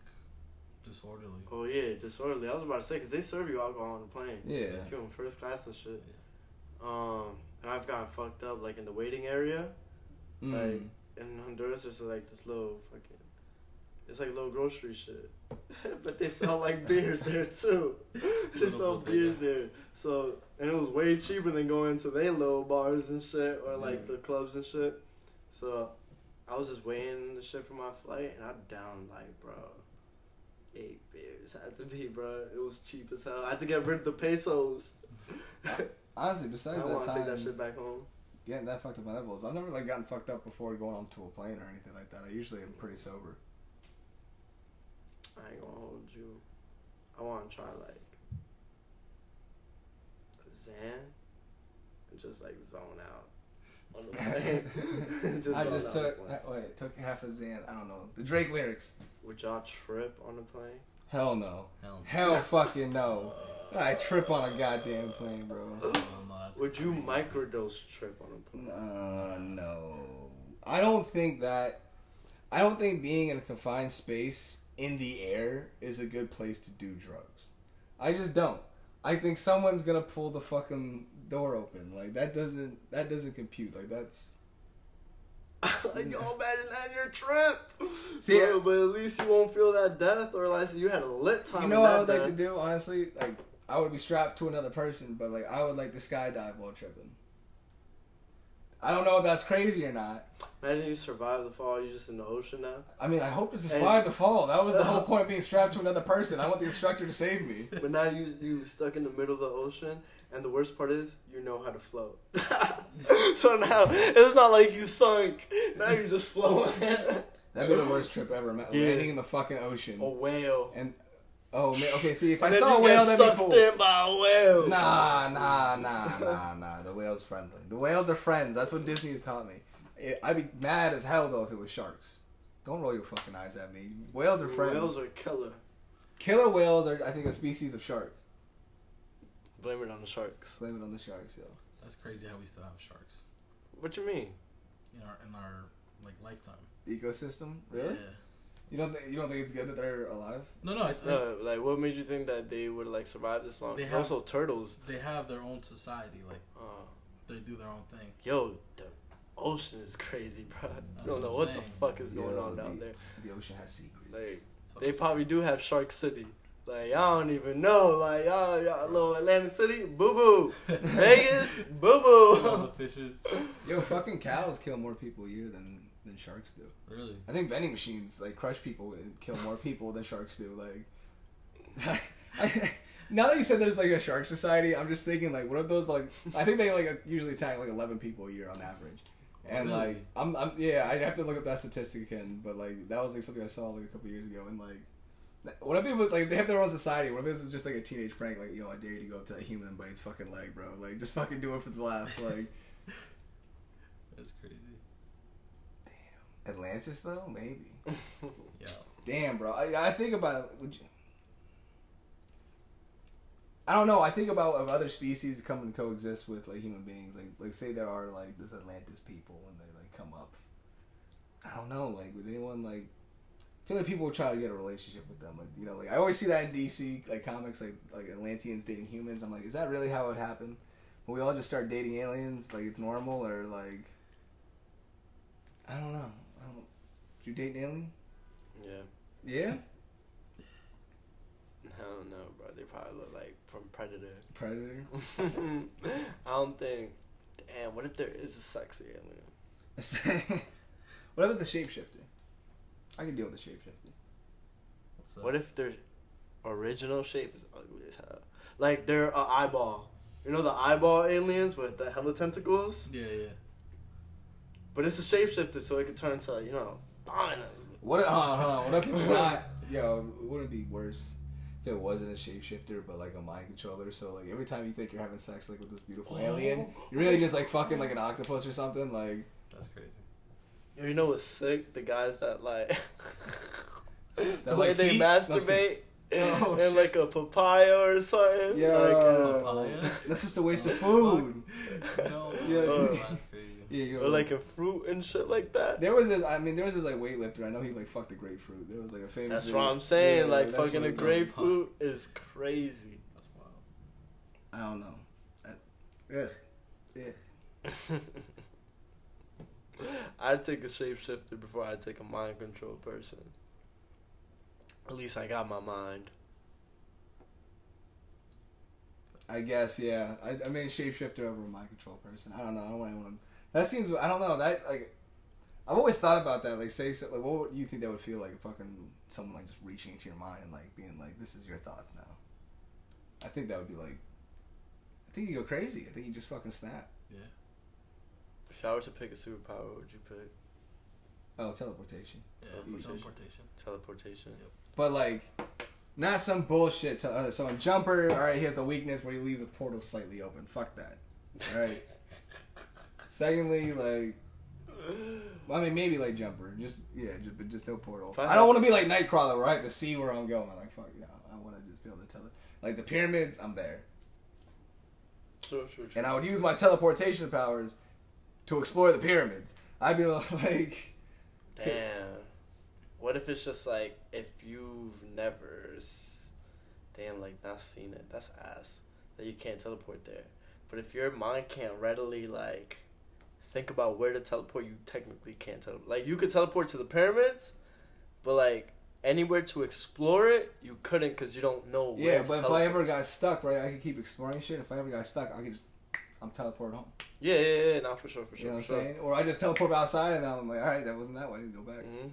disorderly. Oh yeah, disorderly. I was about to say because they serve you alcohol on the plane. Yeah. If you're in first class and shit. Um, and I've gotten fucked up like in the waiting area. Mm. Like in Honduras, there's like this little fucking. It's like little grocery shit, but they sell like beers there too. they sell beers there, so and it was way cheaper than going to their little bars and shit or like Yeah. the clubs and shit. So I was just waiting the shit for my flight, and I downed like bro, eight beers had to be bro. It was cheap as hell. I had to get rid of the pesos. Honestly, besides don't that want to time, take that shit back home. getting that fucked up on edibles, I've never like gotten fucked up before going onto a plane or anything like that. I usually am pretty sober. I ain't gonna hold you. I want to try like Xan and just like zone out on the plane. I just out on the took plane. wait took half a Xan. I don't know the Drake lyrics. Would y'all trip on the plane? Hell no. Hell, Hell fucking no. I trip on a goddamn plane, bro. no, no, Would you crazy. microdose trip on a plane? Uh, no. I don't think that. I don't think being in a confined space in the air is a good place to do drugs. I just don't. I think someone's gonna pull the fucking door open. Like that doesn't that doesn't compute. Like that's like, yo, imagine that your trip. See, Bro, but at least you won't feel that death, or like you had a lit time. you know what I would like to do honestly. Like I would be strapped to another person, but like I would like to skydive while tripping. I don't know if that's crazy or not. Imagine you survive the fall. You're just in the ocean now. I mean, I hope to survive the fall. That was the whole point of being strapped to another person. I want the instructor to save me. But now you you stuck in the middle of the ocean, and the worst part is you know how to float. so now it's not like you sunk. Now you're just floating. That'd be the worst trip ever. ma- Yeah. Landing in the fucking ocean. a whale. And oh man, okay. See, if I and then saw a you whale, get that'd be sucked cool. in by a whale. Nah, nah, nah, nah, nah. The whale's friendly. The whales are friends. That's what Disney has taught me. It, I'd be mad as hell though if it was sharks. Don't roll your fucking eyes at me. Whales are friends. Whales are killer. Killer whales are, I think, a species of shark. Blame it on the sharks. Blame it on the sharks, yo. That's crazy how we still have sharks What you mean? in our in our like lifetime. Ecosystem, really? Yeah. You don't th- you don't think it's good that they're alive? No, no. I, I, No, like what made you think that they would like survive this long? They 'Cause have- also turtles. they have their own society. Like Uh, they do their own thing. yo, the ocean is crazy, bro. You don't know what what I'm the saying. fuck is going Yo, on down the- there. The ocean has secrets. Like, They probably do have Shark City. Like I don't even know. Like y'all, y'all little Atlantic City, boo boo. Vegas, boo all the boo. fishes. Yo, fucking cows kill more people a year than than sharks do. Really? I think vending machines like crush people and kill more people than sharks do. Like, I, now that you said there's like a shark society, I'm just thinking like, what if those like? I think they like usually attack like 11 people a year on average. And Really? like, I'm, I'm yeah, I'd have to look up that statistic again, but like that was like something I saw like a couple years ago, and like, what if it was like they have their own society? What if this is just like a teenage prank? Like, yo, I dare you to go up to that human and bite its fucking leg, bro. Like, just fucking do it for the laughs. Like, That's crazy. Atlantis though, maybe. Yeah. Damn, bro. I, I think about it. Would you... I don't know. I think about if other species coming and coexist with like human beings. Like, like say there are like this Atlantis people and they like come up. I don't know. Like, would anyone like? I feel like people would try to get a relationship with them. Like, you know, like I always see that in DC like comics, like like Atlanteans dating humans. I'm like, is that really how it happened? Will we all just start dating aliens? Like it's normal, or like? I don't know. I don't. Did you date an alien? Yeah, Yeah. I don't know, bro. They probably look like from Predator. Predator. I don't think. Damn, what if there is a sexy alien? what if it's a shapeshifter? I can deal with a shapeshifter. What if their original shape is ugly as hell? Like they're an eyeball. You know the eyeball aliens with the hella tentacles? Yeah, yeah. But it's a shapeshifter, so it could turn to, you know, dinosaurs. What? If, hold on, hold on. What if it's not? Yo, it would it be worse if it wasn't a shapeshifter, but like a mind controller? So like every time you think you're having sex like with this beautiful alien, you're really just like fucking like an octopus or something. Like That's crazy. You know what's sick? The guys that like the way like they feet? masturbate Oh, and like a papaya or something. Yo. Like, uh, Papaya? that's just a waste of food. No, Yeah. that's crazy. Yeah, yo. or like a fruit and shit like that. There was this. I mean, there was this like weightlifter. I know he like fucked a grapefruit. There was like a famous. That's video- what I'm saying. Yeah, like that fucking shit a grapefruit is crazy. That's wild. I don't know. I, ugh. Ugh. I'd take a shapeshifter before I'd take a mind control person. At least I got my mind. I guess yeah. I, I mean shapeshifter over a mind control person. I don't know. I don't want anyone. That seems. I don't know. That like. I've always thought about that. Like, say, so, like, what would you think that would feel like? Fucking someone like just reaching into your mind, and like being like, "This is your thoughts now." I think that would be like. I think you go crazy. I think you just fucking snap. Yeah. If I were to pick a superpower, what would you pick? Oh, teleportation. Yeah, Teleportation. teleportation. Teleportation. But like, not some bullshit. To, uh, so in Jumper, all right, he has a weakness where he leaves a portal slightly open. Fuck that. All right. Secondly, like, well, I mean, maybe like Jumper, just yeah, just, but just no portal. If I I, don't want to be like Nightcrawler, where I have to see where I'm going. Like, fuck yeah, I want to just be able to tell it. Like the pyramids, I'm there, True, true, true. and I would use my teleportation powers to explore the pyramids. I'd be like, Damn. What if it's just like if you've never, damn, like not seen it? That's ass. That you can't teleport there. But if your mind can't readily like think about where to teleport, you technically can't teleport. Like you could teleport to the pyramids, but like anywhere to explore it, you couldn't because you don't know. Where yeah, to but if I ever got stuck, right, I could keep exploring shit. If I ever got stuck, I could just, I'm teleported home. yeah, yeah, yeah, not for sure, for sure. You sure, know what I'm sure. saying? Or I just teleport outside and I'm like, all right, that wasn't that way. Go back. hmm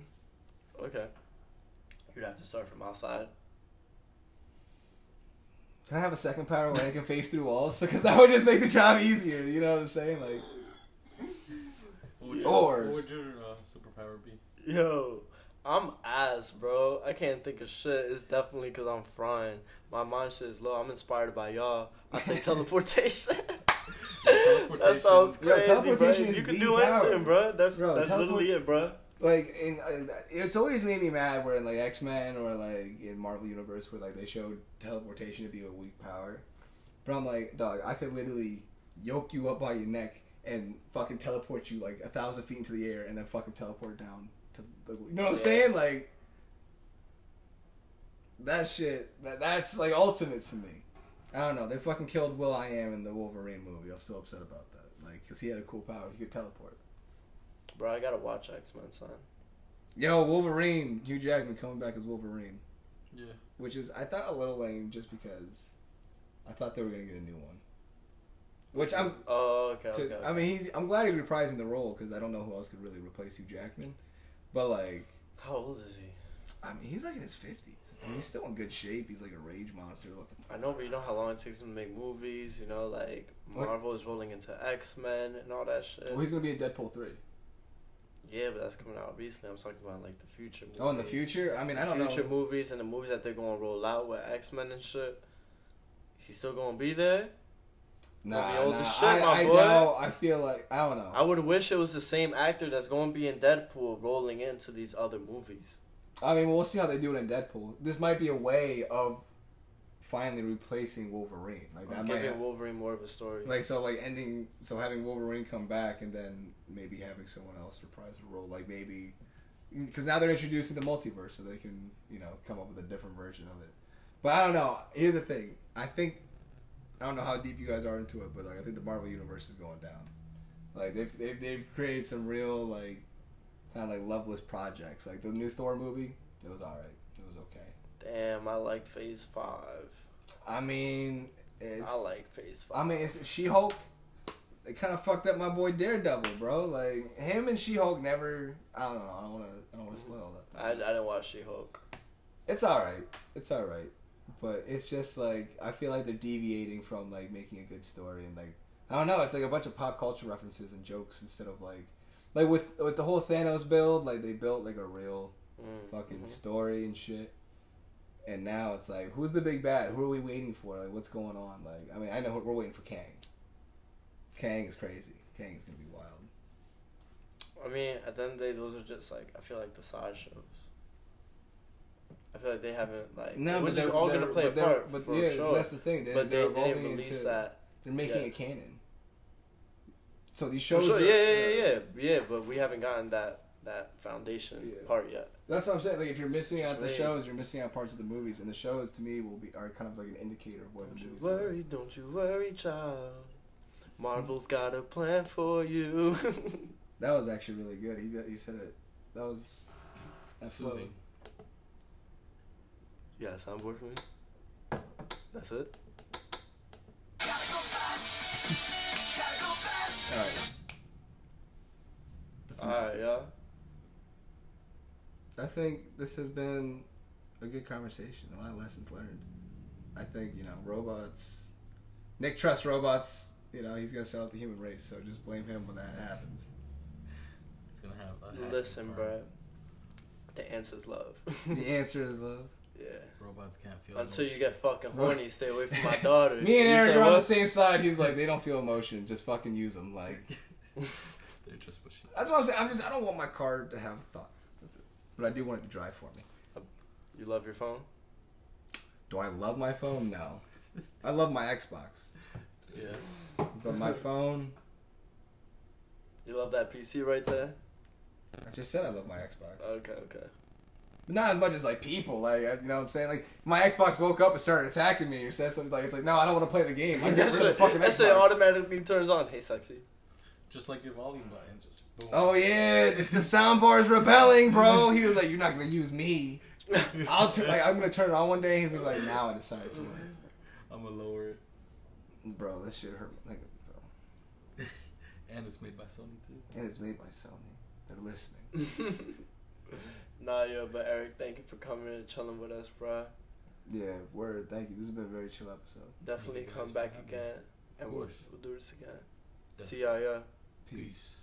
Okay. You'd have to start from outside. Can I have a second power where I can face through walls? Because that would just make the job easier. You know what I'm saying? Like, What would, Yours. what would your uh, superpower be? Yo, I'm ass, bro. I can't think of shit. It's definitely because I'm frying. My mind shit is low. I'm inspired by y'all. I take teleportation. that sounds Yo, crazy, teleportation bro. is You can do power. anything, bro. That's Bro, that's teleport- literally it, bro. like in uh, it's always made me mad where in like X Men or like in Marvel Universe where like they showed teleportation to be a weak power. But I'm like, dog, I could literally yoke you up by your neck and fucking teleport you like a thousand feet into the air and then fucking teleport down to the. You know what I'm saying? Like that shit. That that's like ultimate to me. I don't know. They fucking killed will.i.am in the Wolverine movie. I'm still upset about that. Like, cause he had a cool power. He could teleport. Bro, I gotta watch X Men, son. Yo, Wolverine, Hugh Jackman coming back as Wolverine, Yeah. which is I thought a little lame just because I thought they were gonna get a new one. Which I'm, Oh, okay, to, okay. okay. I mean, he's, I'm glad he's reprising the role because I don't know who else could really replace Hugh Jackman. But like, how old is he? I mean, he's like in his fifties. I mean, he's still in good shape. He's like a rage monster. What I know, but you know how long it takes him to make movies. You know, like Marvel is rolling into X Men and all that shit. Well, he's gonna be in Deadpool three. Yeah, but that's coming out recently. I'm talking about like the future. Movies. Oh, in the future? I mean, I don't future know. Future movies and the movies that they're gonna roll out with X Men and shit. He's still gonna be there. Nah, be old nah. as shit, I, my I boy. know. I feel like I don't know. I would wish it was the same actor that's gonna be in Deadpool rolling into these other movies. I mean, we'll see how they do it in Deadpool. This might be a way of finally replacing Wolverine. Like that giving have, Wolverine more of a story. like so like ending so having Wolverine come back and then maybe having someone else reprise the role. Like maybe because now they're introducing the multiverse, so they can you know come up with a different version of it. But I don't know. Here's the thing. I think I don't know how deep you guys are into it, but like I think the Marvel universe is going down. Like they've they've, they've created some real like kind of like loveless projects. Like the new Thor movie, it was all right. It was okay. Damn, I like Phase Five. I mean, it's I like Phase Five. I mean, it's She Hulk. they kind of fucked up my boy Daredevil, bro. Like him and She Hulk never. I don't know. I don't want to. I don't want to mm-hmm. spoil that. I, I didn't watch She Hulk. It's all right. It's all right. But it's just like I feel like they're deviating from like making a good story and like I don't know. It's like a bunch of pop culture references and jokes instead of like like with with the whole Thanos build. Like they built like a real Mm, fucking mhm. story and shit. And now it's like, who's the big bad? Who are we waiting for? Like, what's going on? Like, I mean, I know we're waiting for Kang. Kang is crazy. Kang is gonna be wild. I mean, at the end of the day, those are just like I feel like the side shows. I feel like they haven't like No, which but is they're all gonna play a but they're- part But for yeah, sure. that's the thing. They're, but they're they, they evolving didn't release into. that. They're making yeah. it canon. So these For shows. sure, are- yeah, yeah, yeah, yeah, yeah. But we haven't gotten that that foundation Yeah. part yet. That's what I'm saying. Like, if you're missing Just out the wait. shows, you're missing out parts of the movies, and the shows to me will be are kind of like an indicator of where Don't the you movies. are. worry, don't you worry, child. Marvel's got a plan for you. That was actually really good. He he said it. That was. That flowed. Soothing. you got a soundboard for me? That's it. All right. Listen, All right, yeah. I think this has been a good conversation. A lot of lessons learned. I think you know robots. Nick trusts robots. You know he's gonna sell out the human race, so just blame him when that happens. It's gonna have. A hacking Listen, firm. bro. The answer is love. the answer is love. Yeah. Robots can't feel. Until you get fucking horny, stay away from my daughter. Me and You Eric are on the same side. He's like, they don't feel emotion. Just fucking use them. Like They're just machines. that's what I'm saying. I'm just I don't want my car to have thoughts. That's it. But I do want it to drive for me. Um, you love your phone? Do I love my phone? No. I love my Xbox, Yeah. but my phone. You love that PC right there? I just said I love my Xbox. Okay, okay. But not as much as like people, like you know what I'm saying. Like my Xbox woke up and started attacking me or said something like it's like no, I don't want to play the game. I get that rid of the shit, fucking that shit Xbox. automatically turns on. Hey, sexy. Just like your volume button, just boom. Oh yeah, it's the soundbar's rebelling, bro. He was like, "You're not gonna use me. I'll turn. Like I'm gonna turn it on one day." He's gonna be like, "Now I decided to." I'm gonna lower it, Bro, that shit hurt. Like, bro. and it's made by Sony too. And it's made by Sony. They're listening. Nah, yeah, but Eric, thank you for coming and chilling with us, bro. Yeah, word. Thank you. This has been a very chill episode. Definitely come back for having me. again, and we'll, we'll do this again. Definitely. See ya, yeah. Peace. Peace.